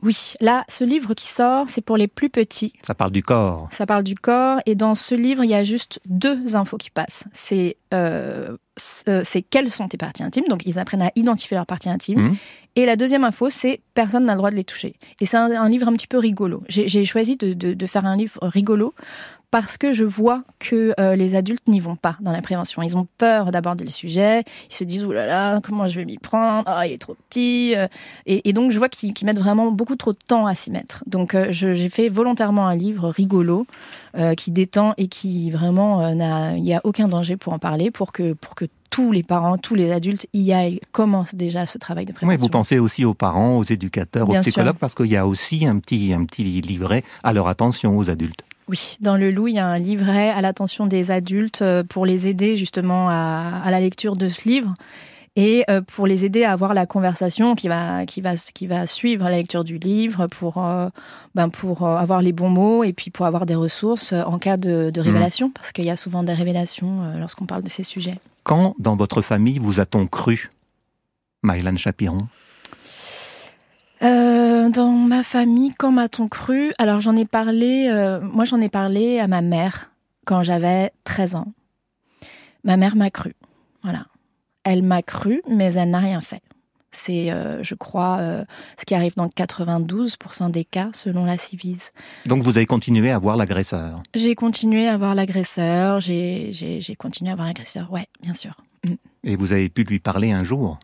Speaker 9: Oui, là, ce livre qui sort, c'est pour les plus petits.
Speaker 2: Ça parle du corps.
Speaker 9: Ça parle du corps et dans ce livre, il y a juste deux infos qui passent. C'est euh, c'est- c'est quelles sont tes parties intimes, donc ils apprennent à identifier leurs parties intimes.
Speaker 2: Mhm.
Speaker 9: Et la deuxième info, c'est personne n'a le droit de les toucher. Et c'est un, un livre un petit peu rigolo. J'ai j'ai choisi de, de- de faire un livre rigolo parce que je vois que euh, les adultes n'y vont pas dans la prévention. Ils ont peur d'aborder le sujet. Ils se disent, oh là là, comment je vais m'y prendre? Ah, il est trop petit. Euh, Et, et donc, je vois qu'ils mettent vraiment beaucoup trop de temps à s'y mettre. Donc, euh, j'ai fait volontairement un livre rigolo euh, qui détend et qui vraiment n'a, il y a aucun danger pour en parler, pour que pour que tous les parents, tous les adultes y aillent, commencent déjà ce travail de
Speaker 2: Oui,
Speaker 9: prévention.
Speaker 2: vous pensez aussi aux parents, aux éducateurs,
Speaker 9: Bien
Speaker 2: aux
Speaker 9: sûr.
Speaker 2: psychologues, parce qu'il y a aussi un petit, un petit livret à leur attention aux adultes.
Speaker 9: Oui, dans le loup, il y a un livret à l'attention des adultes euh, pour les aider justement à, à la lecture de ce livre et euh, pour les aider à avoir la conversation qui va, qui va, qui va suivre la lecture du livre pour, euh, ben pour avoir les bons mots et puis pour avoir des ressources en cas de, de révélation, parce qu'il y a souvent des révélations lorsqu'on parle de ces sujets.
Speaker 2: Quand, dans votre famille, vous a-t-on cru Maïlan Chapiron?
Speaker 9: Euh, dans ma famille, quand m'a-t-on cru? Alors j'en ai parlé, euh, moi j'en ai parlé à ma mère quand j'avais 13 ans. Ma mère m'a cru, voilà. Elle m'a cru, mais elle n'a rien fait. C'est, euh, je crois, euh, ce qui arrive dans 92% des cas, selon la Civise.
Speaker 2: Donc vous avez continué à voir l'agresseur?
Speaker 9: J'ai continué à voir l'agresseur, j'ai continué à voir l'agresseur, ouais, bien sûr. Mm.
Speaker 2: Et vous avez pu lui parler un jour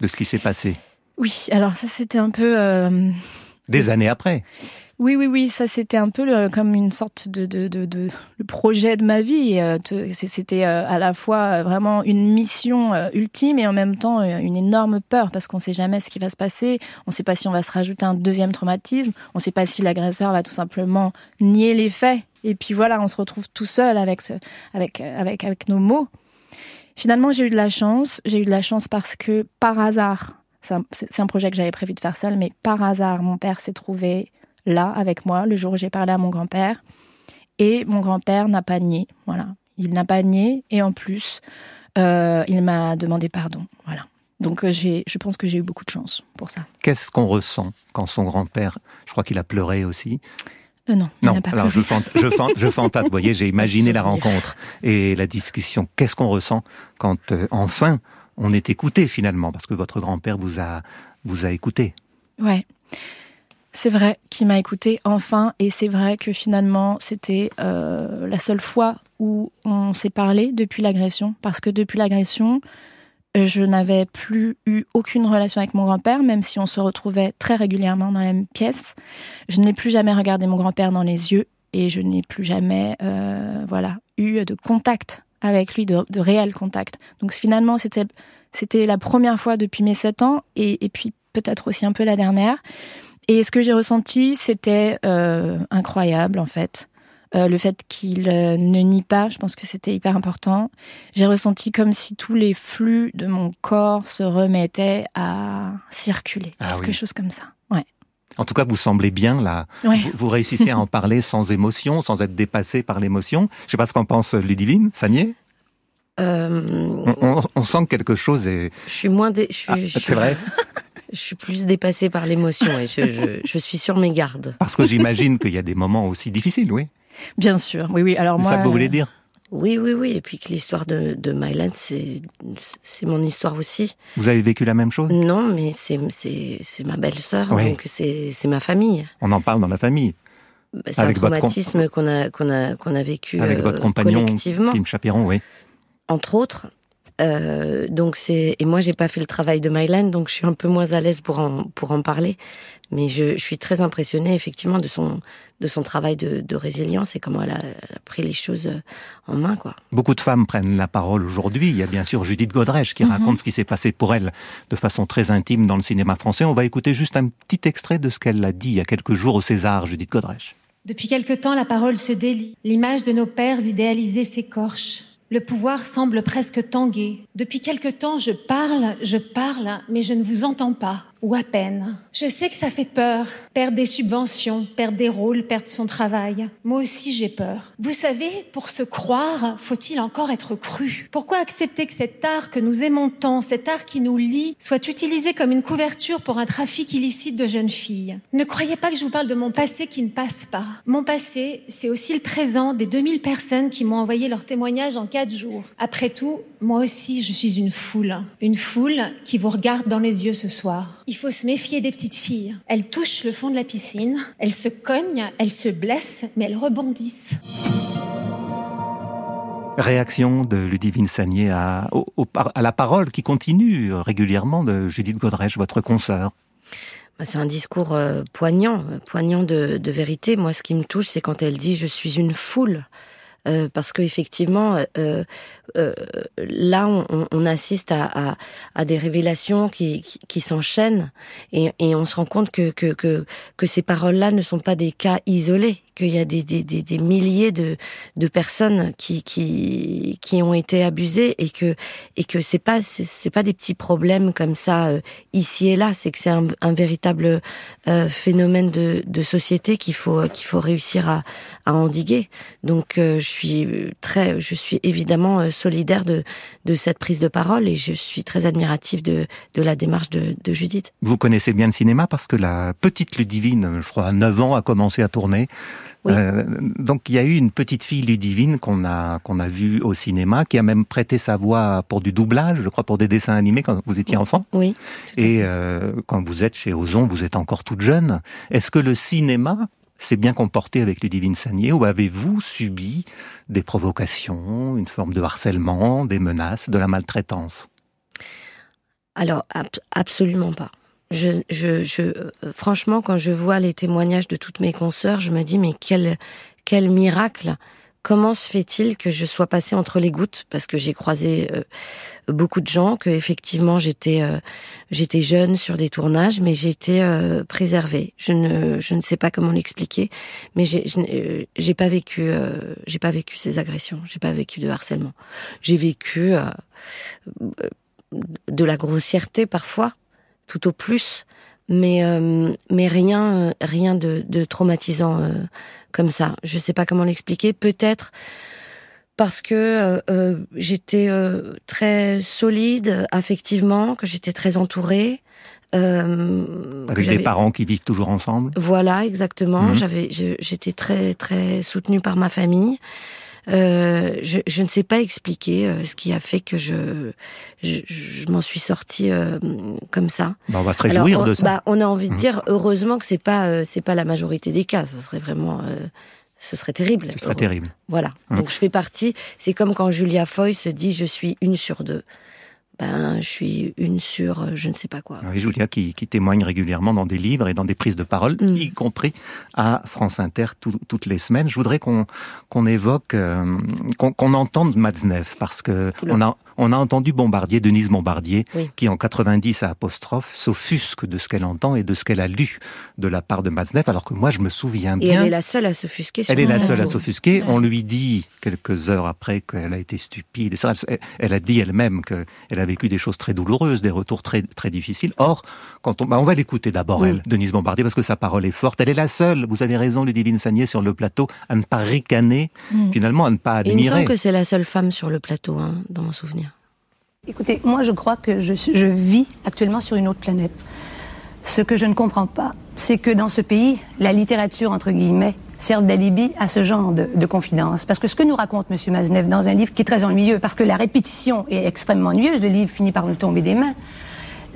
Speaker 2: de ce qui s'est passé?
Speaker 9: Oui, alors ça c'était un peu... euh,
Speaker 2: Des années après.
Speaker 9: Oui, oui, oui, ça c'était un peu le- comme une sorte de, de, de, de- le projet de ma vie. Euh, C'était euh, à la fois euh, vraiment une mission ultime et en même temps une énorme peur parce qu'on ne sait jamais ce qui va se passer. On ne sait pas si on va se rajouter un deuxième traumatisme. On ne sait pas si l'agresseur va tout simplement nier les faits. Et puis voilà, on se retrouve tout seul avec, ce, avec, avec, avec nos mots. Finalement, j'ai eu de la chance. J'ai eu de la chance parce que par hasard, c'est un, projet que j'avais prévu de faire seul, mais par hasard, mon père s'est trouvé là avec moi le jour où j'ai parlé à mon grand-père. Et mon grand-père n'a pas nié. Voilà. Il n'a pas nié. Et en plus, euh, il m'a demandé pardon. Voilà. Donc euh, je pense que j'ai eu beaucoup de chance pour ça.
Speaker 2: Qu'est-ce qu'on ressent quand son grand-père, je crois qu'il a pleuré aussi?
Speaker 9: Euh, non, il
Speaker 2: Non,
Speaker 9: pas
Speaker 2: alors je,
Speaker 9: pleuré.
Speaker 2: fant- je, fant- je (laughs) fantasme. Vous voyez, j'ai imaginé la rencontre et la discussion. Qu'est-ce qu'on ressent quand euh, enfin on est écouté finalement, parce que votre grand-père vous a, vous a écouté.
Speaker 9: Ouais. C'est vrai qu'il m'a écouté enfin, et c'est vrai que finalement, c'était euh, la seule fois où on s'est parlé depuis l'agression, parce que depuis l'agression, euh, je n'avais plus eu aucune relation avec mon grand-père, même si on se retrouvait très régulièrement dans la même pièce. Je n'ai plus jamais regardé mon grand-père dans les yeux, et je n'ai plus jamais, euh, voilà, eu de contact avec lui, de, de réel contact. Donc finalement, c'était c'était la première fois depuis mes sept ans, et, et puis peut-être aussi un peu la dernière. Et ce que j'ai ressenti, c'était euh, incroyable en fait. Euh, le fait qu'il euh, ne nie pas, je pense que c'était hyper important. J'ai ressenti comme si tous les flux de mon corps se remettaient à circuler,
Speaker 2: Ah
Speaker 9: quelque
Speaker 2: oui.
Speaker 9: chose comme ça.
Speaker 2: En tout cas, vous semblez bien là.
Speaker 9: Ouais.
Speaker 2: Vous, vous réussissez à en parler (laughs) sans émotion, sans être dépassé par l'émotion. Je sais pas ce qu'en pense Ludivine, Sagné.
Speaker 3: Euh,
Speaker 2: On, on- on sent que quelque chose est.
Speaker 3: je suis moins. dé-
Speaker 2: Ah,
Speaker 3: suis-
Speaker 2: c'est vrai. (laughs)
Speaker 3: Je suis plus dépassée par l'émotion et je, je, je suis sur mes gardes.
Speaker 2: Parce que j'imagine qu'il y a des moments aussi difficiles, oui.
Speaker 9: Bien sûr, oui, oui. Alors
Speaker 2: C'est
Speaker 9: moi,
Speaker 2: ça que vous voulez dire?
Speaker 3: Oui, oui, oui. Et puis que l'histoire de, de Myland, c'est c'est mon histoire aussi.
Speaker 2: Vous avez vécu la même chose?
Speaker 3: Non, mais c'est c'est c'est ma belle-sœur,
Speaker 2: Oui.
Speaker 3: donc c'est c'est ma famille.
Speaker 2: On en parle dans la famille.
Speaker 3: Bah, C'est un
Speaker 2: Avec votre com-
Speaker 3: traumatisme qu'on a qu'on a qu'on a vécu
Speaker 2: Avec
Speaker 3: euh,
Speaker 2: votre compagnon,
Speaker 3: collectivement,
Speaker 2: Kim Chapiron, oui.
Speaker 3: entre autres. Euh, donc c'est et moi j'ai pas fait le travail de Myland, donc je suis un peu moins à l'aise pour en pour en parler. Mais je, je suis très impressionnée effectivement de son de son travail de, de résilience et comment elle a, elle a pris les choses euh, en main quoi.
Speaker 2: Beaucoup de femmes prennent la parole aujourd'hui. Il y a bien sûr Judith Godrèche qui
Speaker 9: Mhm.
Speaker 2: raconte ce qui s'est passé pour elle de façon très intime dans le cinéma français. On va écouter juste un petit extrait de ce qu'elle a dit il y a quelques jours au César, Judith Godrèche.
Speaker 12: Depuis quelque temps, la parole se délie. L'image de nos pères idéalisés s'écorche. Le pouvoir semble presque tanguer. Depuis quelque temps, je parle, je parle, mais je ne vous entends pas, ou à peine. Je sais que ça fait peur, perdre des subventions, perdre des rôles, perdre son travail. Moi aussi, j'ai peur. Vous savez, pour se croire, faut-il encore être cru? Pourquoi accepter que cet art que nous aimons tant, cet art qui nous lie, soit utilisé comme une couverture pour un trafic illicite de jeunes filles? Ne croyez pas que je vous parle de mon passé qui ne passe pas. Mon passé, c'est aussi le présent des 2000 personnes qui m'ont envoyé leur témoignage en quatre jours. Après tout, moi aussi, je suis une foule. Une foule qui vous regarde dans les yeux ce soir. Il faut se méfier des petites filles. Elles touchent le fond de la piscine, elles se cognent, elles se blessent, mais elles rebondissent.
Speaker 2: Réaction de Ludivine Sagné à, au- au par- à la parole qui continue régulièrement de Judith Godrèche, votre consoeur.
Speaker 3: Bah, C'est un discours euh, poignant, euh, poignant de, de vérité. Moi, ce qui me touche, c'est quand elle dit je suis une foule. Euh, parce qu'effectivement, euh, euh, là, on, on- assiste à, à, à des révélations qui, qui, qui s'enchaînent. Et, et on se rend compte que, que, que, que ces paroles-là ne sont pas des cas isolés, qu'il y a des, des, des, des milliers de, de personnes qui, qui, qui ont été abusées et que, et que c'est pas, c'est pas des petits problèmes comme ça euh, ici et là, c'est que c'est un, un véritable euh, phénomène de, de société qu'il faut, qu'il faut réussir à, à endiguer. Donc, euh, je suis très, je suis évidemment euh, solidaire de, de cette prise de parole et je suis très admirative de, de la démarche de, de Judith.
Speaker 2: Vous connaissez bien le cinéma parce que la petite Ludivine, je crois à 9 ans, a commencé à tourner.
Speaker 3: Oui.
Speaker 2: Euh, donc il y a eu une petite fille Ludivine qu'on a qu'on a vue au cinéma, qui a même prêté sa voix pour du doublage, je crois pour des dessins animés quand vous étiez enfant.
Speaker 3: Oui.
Speaker 2: Et euh, quand vous êtes chez Ozon, vous êtes encore toute jeune. Est-ce que le cinéma s'est bien comporté avec Ludivine Sagné ou avez-vous subi des provocations, une forme de harcèlement, des menaces, de la maltraitance?
Speaker 3: Alors, ab- absolument pas. Je, je, je, euh, franchement, quand je vois les témoignages de toutes mes consoeurs, je me dis, mais quel, quel miracle Comment se fait-il que je sois passée entre les gouttes? Parce que j'ai croisé euh, beaucoup de gens, que effectivement j'étais euh, jeune sur des tournages, mais j'étais euh, préservée. Je ne je ne sais pas comment l'expliquer, mais j'ai euh, j'ai pas vécu euh, j'ai pas vécu ces agressions, j'ai pas vécu de harcèlement. J'ai vécu de la grossièreté parfois, tout au plus, mais euh, mais rien euh, rien de, de traumatisant euh, comme ça. Je sais pas comment l'expliquer. Peut-être parce que euh, euh, j'étais euh, très solide affectivement, que j'étais très entourée. euh,
Speaker 2: Avec des parents qui vivent toujours ensemble?
Speaker 3: Voilà, exactement.
Speaker 2: Mhm.
Speaker 3: J'avais, j'étais très, très soutenue par ma famille. Euh, je, je ne sais pas expliquer euh, ce qui a fait que je, je, je m'en suis sortie euh, comme ça.
Speaker 2: Ben, On va se
Speaker 3: Alors,
Speaker 2: réjouir
Speaker 3: on,
Speaker 2: de ça.
Speaker 3: bah, on a envie de
Speaker 2: Mhm.
Speaker 3: dire heureusement que c'est pas, euh, c'est pas la majorité des cas. Ce serait vraiment, euh, ce serait terrible.
Speaker 2: Ce serait terrible.
Speaker 3: Voilà.
Speaker 2: Mhm.
Speaker 3: Donc je fais partie. C'est comme quand Julia Foy se dit je suis une sur deux. Ben, je suis une sur euh, je ne sais pas quoi.
Speaker 2: Oui, Julia qui, qui témoigne régulièrement dans des livres et dans des prises de parole,
Speaker 3: Mm.
Speaker 2: y compris à France Inter tout- toutes les semaines. Je voudrais qu'on qu'on évoque, euh, qu'on entende Matzneff, parce que
Speaker 3: Oula.
Speaker 2: on a, on a entendu Bombardier, Denise Bombardier,
Speaker 3: Oui.
Speaker 2: qui en 90 à apostrophe s'offusque de ce qu'elle entend et de ce qu'elle a lu de la part de Matzneff, alors que moi je me souviens
Speaker 3: Et
Speaker 2: bien.
Speaker 3: elle est la seule à s'offusquer.
Speaker 2: Elle est la seule à s'offusquer. On lui dit quelques heures après qu'elle a été stupide. Et elle, elle a dit elle-même qu'elle a vécu des choses très douloureuses, des retours très très difficiles. Or, quand on, bah, on va l'écouter d'abord
Speaker 3: Mm.
Speaker 2: elle, Denise Bombardier, parce que sa parole est forte. Elle est la seule. Vous avez raison, Ludivine Sagné, sur le plateau, à ne pas ricaner,
Speaker 9: Mm.
Speaker 2: finalement, à ne pas
Speaker 3: Et il me semble
Speaker 2: admirer.
Speaker 3: que c'est la seule femme sur le plateau, hein, dans mon souvenir.
Speaker 13: Écoutez, moi je crois que je, je vis actuellement sur une autre planète. Ce que je ne comprends pas, c'est que dans ce pays, la littérature, entre guillemets, sert d'alibi à ce genre de, de confidence. Parce que ce que nous raconte M. Maznev dans un livre qui est très ennuyeux, parce que la répétition est extrêmement ennuyeuse, le livre finit par nous tomber des mains,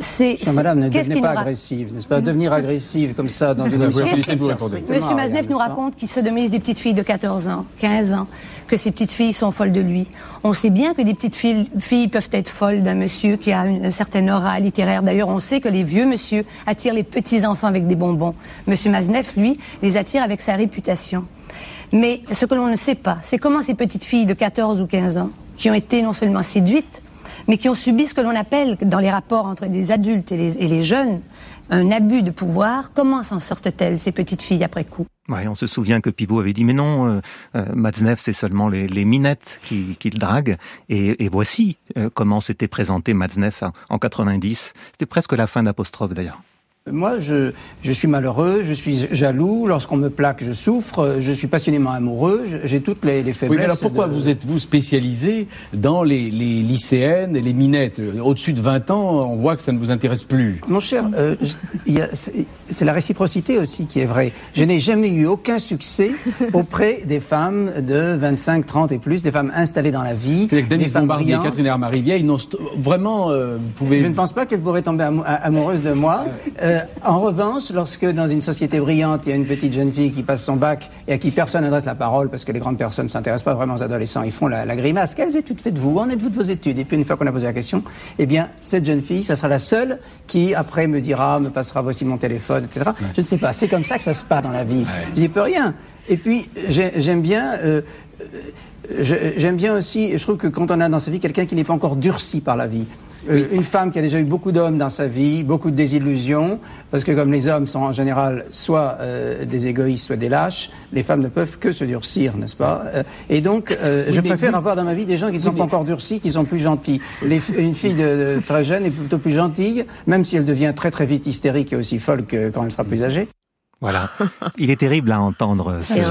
Speaker 13: c'est...
Speaker 14: Madame, ne devenez pas agressive, n'est-ce pas Devenir agressive comme ça dans une
Speaker 13: Monsieur Maznev nous raconte qu'il sodomise des petites filles de 14 ans, 15 ans, que ces petites filles sont folles de lui. On sait bien que des petites filles, filles peuvent être folles d'un monsieur qui a une, certaine aura littéraire. D'ailleurs, on sait que les vieux monsieur attirent les petits enfants avec des bonbons. Monsieur Maznev, lui, les attire avec sa réputation. Mais ce que l'on ne sait pas, c'est comment ces petites filles de 14 ou 15 ans, qui ont été non seulement séduites, mais qui ont subi ce que l'on appelle, dans les rapports entre des adultes et les, les jeunes, un abus de pouvoir, comment s'en sortent-elles, ces petites filles, après coup?
Speaker 2: On se souvient que Pivot avait dit mais non, euh, euh, Matzneff c'est seulement les, les minettes qui, le draguent et, et voici euh, comment s'était présenté Matzneff en, en 90. C'était presque la fin d'apostrophe d'ailleurs.
Speaker 14: Moi, je, je suis malheureux, je suis jaloux. Lorsqu'on me plaque, je souffre. Je suis passionnément amoureux. J'ai toutes les, les faiblesses.
Speaker 15: Oui, mais alors pourquoi
Speaker 14: de-
Speaker 15: vous êtes-vous spécialisé dans les, les lycéennes et les minettes? Au-dessus de 20 ans, on voit que ça ne vous intéresse plus.
Speaker 14: Mon cher, euh, c'est la réciprocité aussi qui est vraie. Je n'ai jamais eu aucun succès auprès des femmes de 25, 30 et plus, des femmes installées dans la vie.
Speaker 15: C'est-à-dire que Denise Bombardier et. Catherine st- vraiment, euh, vous pouvez...
Speaker 14: Je ne pense pas qu'elle pourrait tomber amou- a- amoureuse de moi. Euh, en revanche, lorsque dans une société brillante, il y a une petite jeune fille qui passe son bac et à qui personne n'adresse la parole, parce que les grandes personnes ne s'intéressent pas vraiment aux adolescents, ils font la, la grimace. Quelles études faites-vous En êtes-vous de vos études? Et puis une fois qu'on a posé la question, eh bien, cette jeune fille, ça sera la seule qui, après, me dira, me passera voici mon téléphone, etc. Je ne sais pas. C'est comme ça que ça se passe dans la vie. J'y peux rien. Et puis, j'ai- j'aime bien... euh, je- J'aime bien aussi, je trouve que quand on a dans sa vie quelqu'un qui n'est pas encore durci par la vie, Euh, une femme qui a déjà eu beaucoup d'hommes dans sa vie, beaucoup de désillusions, parce que comme les hommes sont en général soit euh, des égoïstes, soit des lâches, les femmes ne peuvent que se durcir, n'est-ce pas? Euh, Et donc, euh,
Speaker 15: Oui,
Speaker 14: je préfère
Speaker 15: vous-
Speaker 14: avoir dans ma vie des gens qui ne sont pas encore durcis, qui sont plus gentils. Les une fille de, de très jeune est plutôt plus gentille, même si elle devient très très vite hystérique et aussi folle que quand elle sera plus âgée.
Speaker 2: Voilà. Il est terrible à entendre
Speaker 9: C'est
Speaker 2: ce,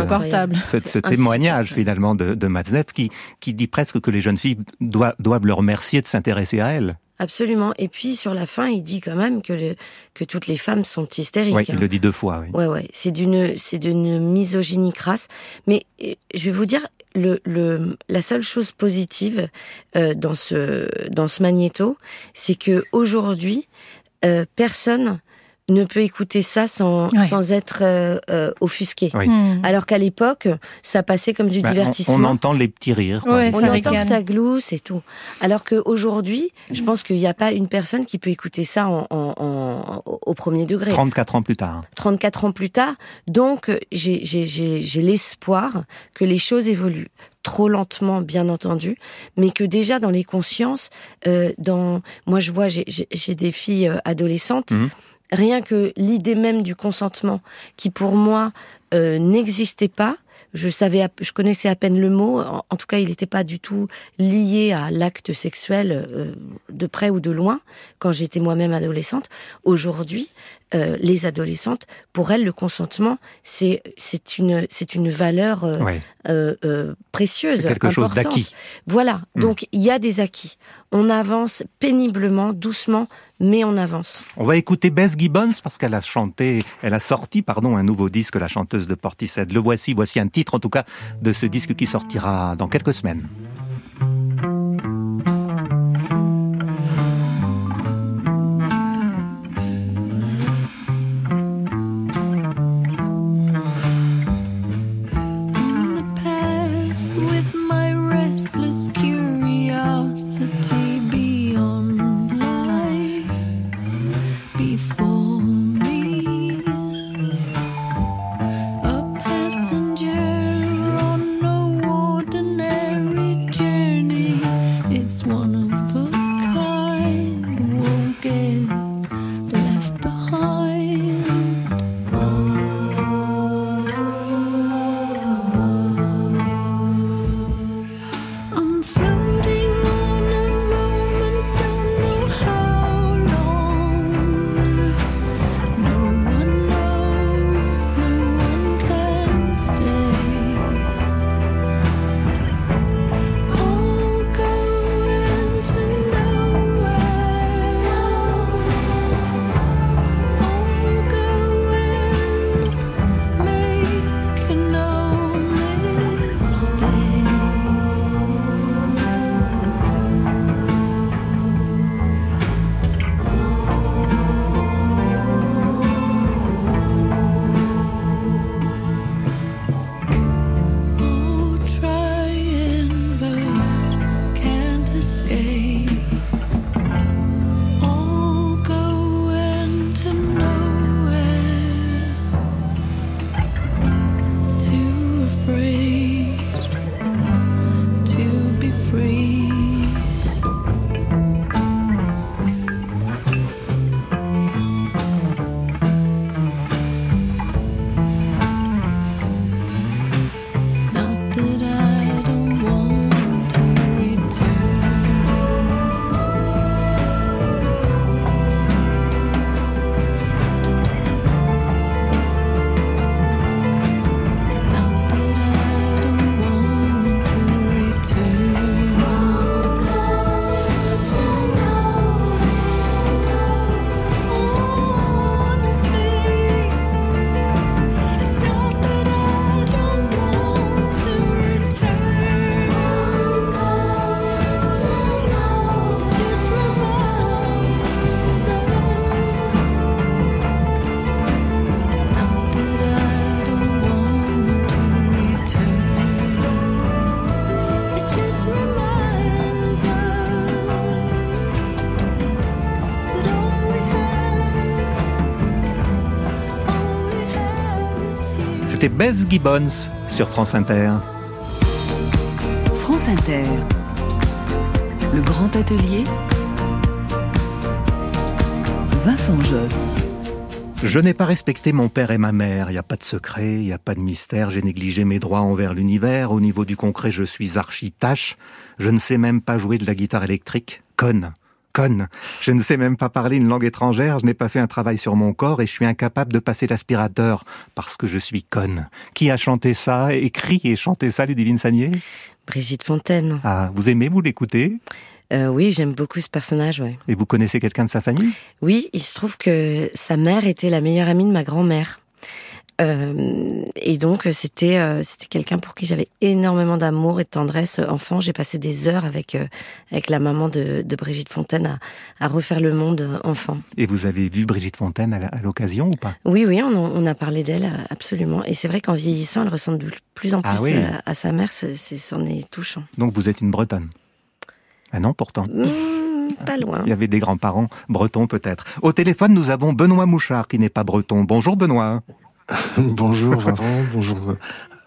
Speaker 2: ce- ce témoignage finalement de, de Matzneff qui, qui dit presque que les jeunes filles doivent, doivent le remercier de s'intéresser à elle.
Speaker 3: Absolument. Et puis sur la fin, il dit quand même que, le, que toutes les femmes sont hystériques.
Speaker 2: Oui,
Speaker 3: hein.
Speaker 2: il le dit deux fois. Oui.
Speaker 3: Ouais, ouais. C'est d'une, c'est d'une misogynie crasse. Mais euh, je vais vous dire, le, le, la seule chose positive euh, dans ce, dans ce magnéto, c'est que aujourd'hui, euh, personne ne peut écouter ça sans,
Speaker 9: Ouais.
Speaker 3: sans être euh, euh, offusqué.
Speaker 2: Oui.
Speaker 9: Hmm.
Speaker 3: Alors qu'à l'époque, ça passait comme du
Speaker 2: Ben,
Speaker 3: divertissement.
Speaker 2: on, entend les petits rires.
Speaker 9: Ouais,
Speaker 3: On entend que ça glousse et tout. Alors qu'aujourd'hui, je pense qu'il n'y a pas une personne qui peut écouter ça en, en- en- au premier degré.
Speaker 2: 34 ans plus tard.
Speaker 3: 34 ans plus tard. Donc, j'ai- j'ai j'ai- j'ai l'espoir que les choses évoluent. Trop lentement, bien entendu, mais que déjà dans les consciences, euh, dans moi je vois, j'ai- des filles adolescentes,
Speaker 2: Mhm.
Speaker 3: Rien que l'idée même du consentement, qui pour moi euh, n'existait pas. Je savais, je connaissais à peine le mot. En, en tout cas, il n'était pas du tout lié à l'acte sexuel euh, de près ou de loin. Quand j'étais moi-même adolescente, aujourd'hui, euh, les adolescentes, pour elles, le consentement, c'est c'est une c'est une valeur euh,
Speaker 2: Ouais.
Speaker 3: euh, précieuse,
Speaker 2: quelque chose d'acquis.
Speaker 3: Voilà.
Speaker 2: Hmm.
Speaker 3: Donc il y a des acquis. On avance péniblement, doucement, mais on avance.
Speaker 2: On va écouter Bess Gibbons parce qu'elle a chanté, elle a sorti, pardon, un nouveau disque, la chanteuse de Portishead. Le voici, voici un titre en tout cas de ce disque qui sortira dans quelques semaines. Bess Gibbons sur France Inter.
Speaker 1: France Inter. Le grand atelier. Vincent Josse.
Speaker 2: Je n'ai pas respecté mon père et ma mère. Il n'y a pas de secret, il n'y a pas de mystère. J'ai négligé mes droits envers l'univers. Au niveau du concret, je suis archi-tâche. Je ne sais même pas jouer de la guitare électrique. Conne. Conne. Je ne sais même pas parler une langue étrangère. Je n'ai pas fait un travail sur mon corps et je suis incapable de passer l'aspirateur parce que je suis conne. Qui a chanté ça, écrit et chanté ça, Ludivine Sagnier
Speaker 3: Brigitte Fontaine.
Speaker 2: Ah, vous aimez, vous l'écoutez?
Speaker 3: Euh, oui, j'aime beaucoup ce personnage, ouais.
Speaker 2: Et vous connaissez quelqu'un de sa famille?
Speaker 3: Oui, il se trouve que sa mère était la meilleure amie de ma grand-mère. Euh, et donc c'était euh, c'était quelqu'un pour qui j'avais énormément d'amour et de tendresse enfant. J'ai passé des heures avec euh, avec la maman de, de Brigitte Fontaine à, à refaire le monde euh, enfant.
Speaker 2: Et vous avez vu Brigitte Fontaine à l'occasion ou pas?
Speaker 3: Oui, oui, on, a parlé d'elle euh, absolument. Et c'est vrai qu'en vieillissant, elle ressemble de plus en plus
Speaker 2: Ah oui.
Speaker 3: à, à sa mère. C'est- c'en est touchant.
Speaker 2: Donc vous êtes une Bretonne? Ah non, pourtant.
Speaker 3: Mmh, pas (laughs) loin.
Speaker 2: Il y avait des grands-parents bretons peut-être. Au téléphone, nous avons Benoît Mouchard qui n'est pas breton. Bonjour Benoît. (laughs)
Speaker 16: bonjour Vincent, bonjour,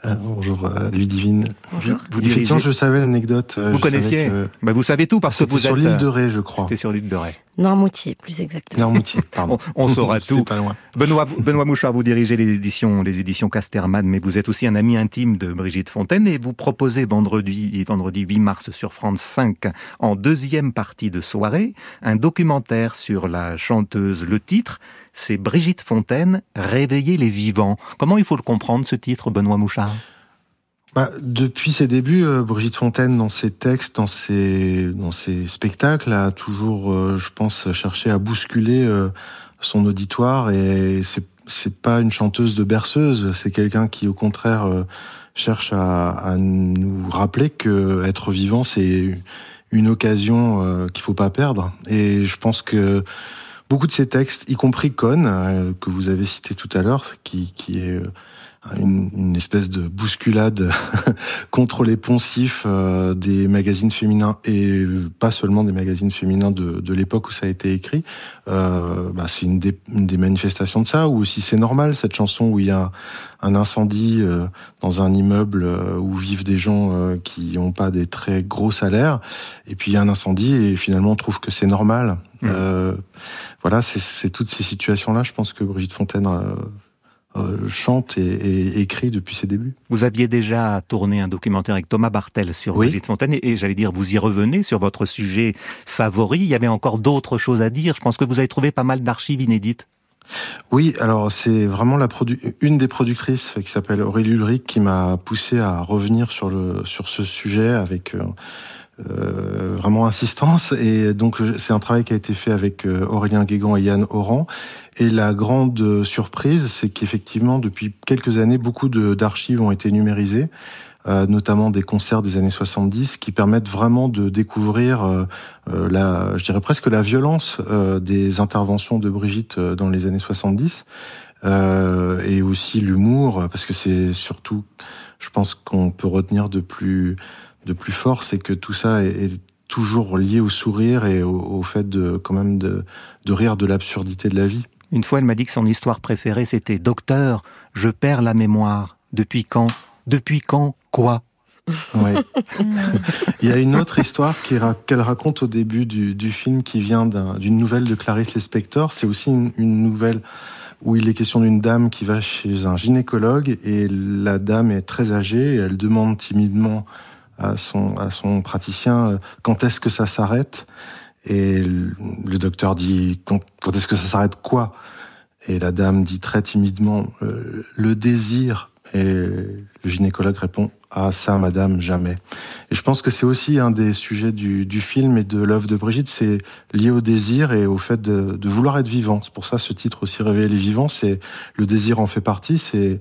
Speaker 16: euh, bonjour euh, Ludivine.
Speaker 3: Bonjour.
Speaker 2: Vous
Speaker 16: Effectivement, je savais l'anecdote. euh,
Speaker 2: Vous connaissiez
Speaker 16: que
Speaker 2: Bah, Vous savez tout parce que
Speaker 16: C'était
Speaker 2: vous
Speaker 16: sur
Speaker 2: êtes...
Speaker 16: l'île
Speaker 2: euh,
Speaker 16: de Ré, je crois.
Speaker 2: C'était sur l'île de Ré.
Speaker 3: Noirmoutier, plus exactement.
Speaker 16: Noirmoutier, pardon.
Speaker 2: On, (laughs) on saura tout.
Speaker 16: pas loin.
Speaker 2: Benoît, Benoît Mouchard, vous dirigez les éditions, les éditions Casterman, mais vous êtes aussi un ami intime de Brigitte Fontaine et vous proposez vendredi, vendredi 8 mars sur France 5, en deuxième partie de soirée, un documentaire sur la chanteuse. Le titre, c'est Brigitte Fontaine, Réveiller les vivants. Comment il faut le comprendre, ce titre, Benoît Mouchard?
Speaker 16: Bah, depuis ses débuts, euh, Brigitte Fontaine, dans ses textes, dans ses, dans ses spectacles, a toujours, euh, je pense, cherché à bousculer euh, son auditoire. Et c'est, c'est pas une chanteuse de berceuse, c'est quelqu'un qui, au contraire, cherche à, à nous rappeler que être vivant, c'est une occasion qu'il faut pas perdre. Et je pense que beaucoup de ces textes, y compris Con, euh, que vous avez cité tout à l'heure, qui, qui est euh, une, une espèce de bousculade (laughs) contre les poncifs euh, des magazines féminins et pas seulement des magazines féminins de, de l'époque où ça a été écrit. Euh, bah, c'est une des, une des manifestations de ça. Ou aussi c'est normal cette chanson où il y a un incendie euh, dans un immeuble euh, où vivent des gens euh, qui n'ont pas des très gros salaires. Et puis il y a un incendie et finalement on trouve que c'est normal. Euh, voilà, c'est- c'est toutes ces situations-là. Je pense que Brigitte Fontaine euh, chante et, et écrit depuis ses débuts.
Speaker 2: Vous aviez déjà tourné un documentaire avec Thomas Bartel sur
Speaker 16: Oui.
Speaker 2: Brigitte Fontaine et, et j'allais dire, vous y revenez sur votre sujet favori. Il y avait encore d'autres choses à dire. Je pense que vous avez trouvé pas mal d'archives inédites.
Speaker 16: Oui, alors c'est vraiment la produ- une des productrices qui s'appelle Aurélie Ulrich qui m'a poussé à revenir sur le sur ce sujet avec euh, euh, vraiment insistance. Et donc c'est un travail qui a été fait avec euh, Aurélien Guégan et Yann Oran. Et la grande euh, surprise c'est qu'effectivement depuis quelques années beaucoup d'archives ont été numérisées notamment des concerts des années 70 qui permettent vraiment de découvrir euh, la, je dirais presque la violence des interventions de Brigitte dans les années 70 euh, et aussi l'humour parce que c'est surtout, je pense qu'on peut retenir de plus de plus fort, c'est que tout ça est, est toujours lié au sourire et au, au fait de quand même de, de rire de l'absurdité de la vie.
Speaker 2: Une fois, elle m'a dit que son histoire préférée, c'était Docteur, je perds la mémoire. Depuis quand? Depuis quand? Quoi?
Speaker 16: Il y a une autre histoire qu'elle raconte au début du, du film qui vient d'un- d'une nouvelle de Clarice Lispector. C'est aussi une, une nouvelle où il est question d'une dame qui va chez un gynécologue et la dame est très âgée et elle demande timidement à son, à son praticien euh, quand est-ce que ça s'arrête? Et le, docteur dit quand, quand est-ce que ça s'arrête? Quoi? Et la dame dit très timidement euh, le désir. Et le gynécologue répond ah ça madame jamais. Et je pense que c'est aussi un des sujets du, du film et de l'œuvre de Brigitte c'est lié au désir et au fait de, de vouloir être vivant. C'est pour ça ce titre aussi réveiller les vivants c'est le désir en fait partie c'est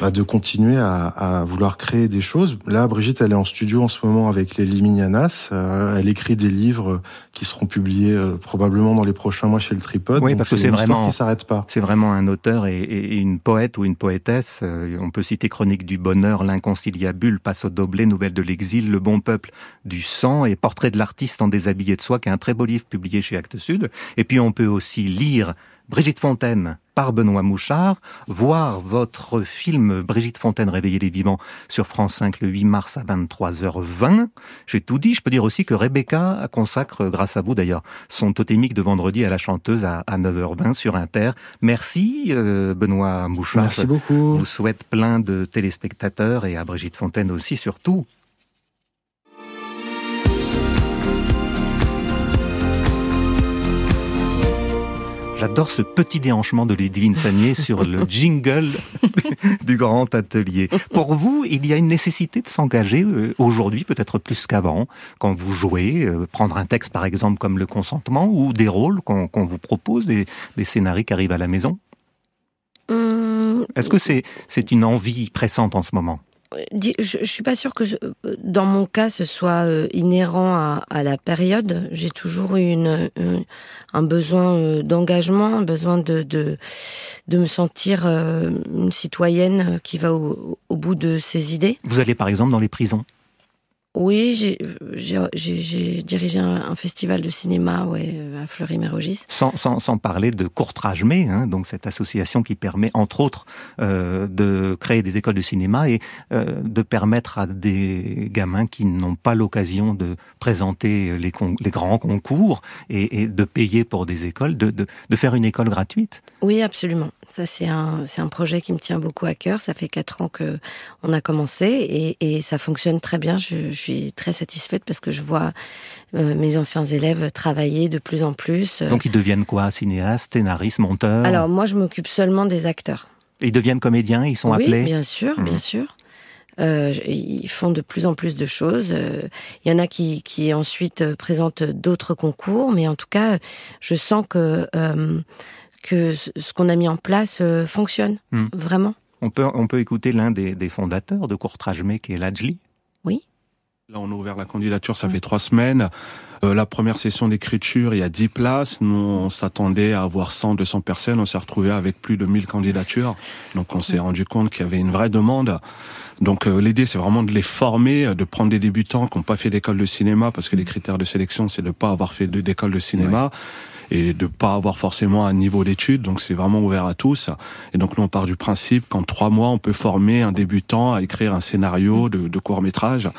Speaker 16: bah, de continuer à, à vouloir créer des choses. Là, Brigitte, elle est en studio en ce moment avec les Liminianas. Euh, elle écrit des livres qui seront publiés euh, probablement dans les prochains mois chez le Tripod.
Speaker 2: Oui, parce que c'est vraiment
Speaker 16: qui s'arrête pas.
Speaker 2: C'est vraiment un auteur et une poète ou une poétesse. Euh, on peut citer Chronique du bonheur, L'inconciliabule, Passe au doblé, Nouvelle de l'exil, Le bon peuple du sang et Portrait de l'artiste en déshabillé de soi, qui est un très beau livre publié chez Actes Sud. Et puis on peut aussi lire Brigitte Fontaine par Benoît Mouchard, voir votre film Brigitte Fontaine réveiller les vivants sur France 5 le 8 mars à 23h20. J'ai tout dit, je peux dire aussi que Rebecca consacre, grâce à vous d'ailleurs, son totémique de vendredi à la chanteuse à, 9h20 sur Inter. Merci euh, Benoît Mouchard.
Speaker 16: Merci beaucoup.
Speaker 2: Je vous souhaite plein de téléspectateurs et à Brigitte Fontaine aussi surtout J'adore ce petit déhanchement de Ludivine Sagné (laughs) sur le jingle (laughs) du grand atelier. Pour vous, il y a une nécessité de s'engager euh, aujourd'hui, peut-être plus qu'avant, quand vous jouez, euh, prendre un texte par exemple comme le consentement ou des rôles qu'on vous propose, des, des scénarios qui arrivent à la maison?
Speaker 3: Hum,
Speaker 2: Est-ce que c'est c'est une envie pressante en ce moment?
Speaker 3: Je, je suis pas sûre que euh, dans mon cas ce soit euh, inhérent à, la période. J'ai toujours eu un besoin euh, d'engagement, un besoin de, de, me sentir une citoyenne qui va au bout de ses idées.
Speaker 2: Vous allez par exemple dans les prisons?
Speaker 3: Oui, j'ai dirigé un, festival de cinéma ouais, à Fleury-Mérogis.
Speaker 2: Sans, sans, sans, parler de Courtrage-Mais, hein, donc cette association qui permet, entre autres, euh, de créer des écoles de cinéma et euh, de permettre à des gamins qui n'ont pas l'occasion de présenter les, les grands concours et, et, de payer pour des écoles, de, de, de faire une école gratuite.
Speaker 3: Oui, absolument. Ça, c'est un, un projet qui me tient beaucoup à cœur. Ça fait quatre ans que on a commencé et, et ça fonctionne très bien. Je, je suis très satisfaite parce que je vois euh, mes anciens élèves travailler de plus en plus.
Speaker 2: Donc ils deviennent quoi? Cinéastes, scénaristes, monteurs?
Speaker 3: Alors moi je m'occupe seulement des acteurs.
Speaker 2: ils deviennent comédiens Ils sont
Speaker 3: oui,
Speaker 2: appelés?
Speaker 3: bien sûr, bien mmh. sûr. Euh, ils font de plus en plus de choses. Euh, il y en a qui, qui ensuite présentent d'autres concours, mais en tout cas, je sens que, euh, que ce qu'on a mis en place euh, fonctionne, mmh. vraiment.
Speaker 2: On peut, on peut écouter l'un des, des fondateurs de Courtrage-Mais, qui est Lajli?
Speaker 3: Oui.
Speaker 17: Là, on a ouvert la candidature, ça fait trois semaines. Euh, la première session d'écriture, il y a 10 places. Nous, on s'attendait à avoir 100, 200 personnes. On s'est retrouvé avec plus de 1000 candidatures. Donc, on s'est rendu compte qu'il y avait une vraie demande. Donc, euh, l'idée, c'est vraiment de les former, de prendre des débutants qui n'ont pas fait d'école de cinéma, parce que les critères de sélection, c'est de ne pas avoir fait d'école de cinéma. Ouais et de pas avoir forcément un niveau d'études. Donc c'est vraiment ouvert à tous. Et donc nous on part du principe qu'en trois mois on peut former un débutant à écrire un scénario de, de court métrage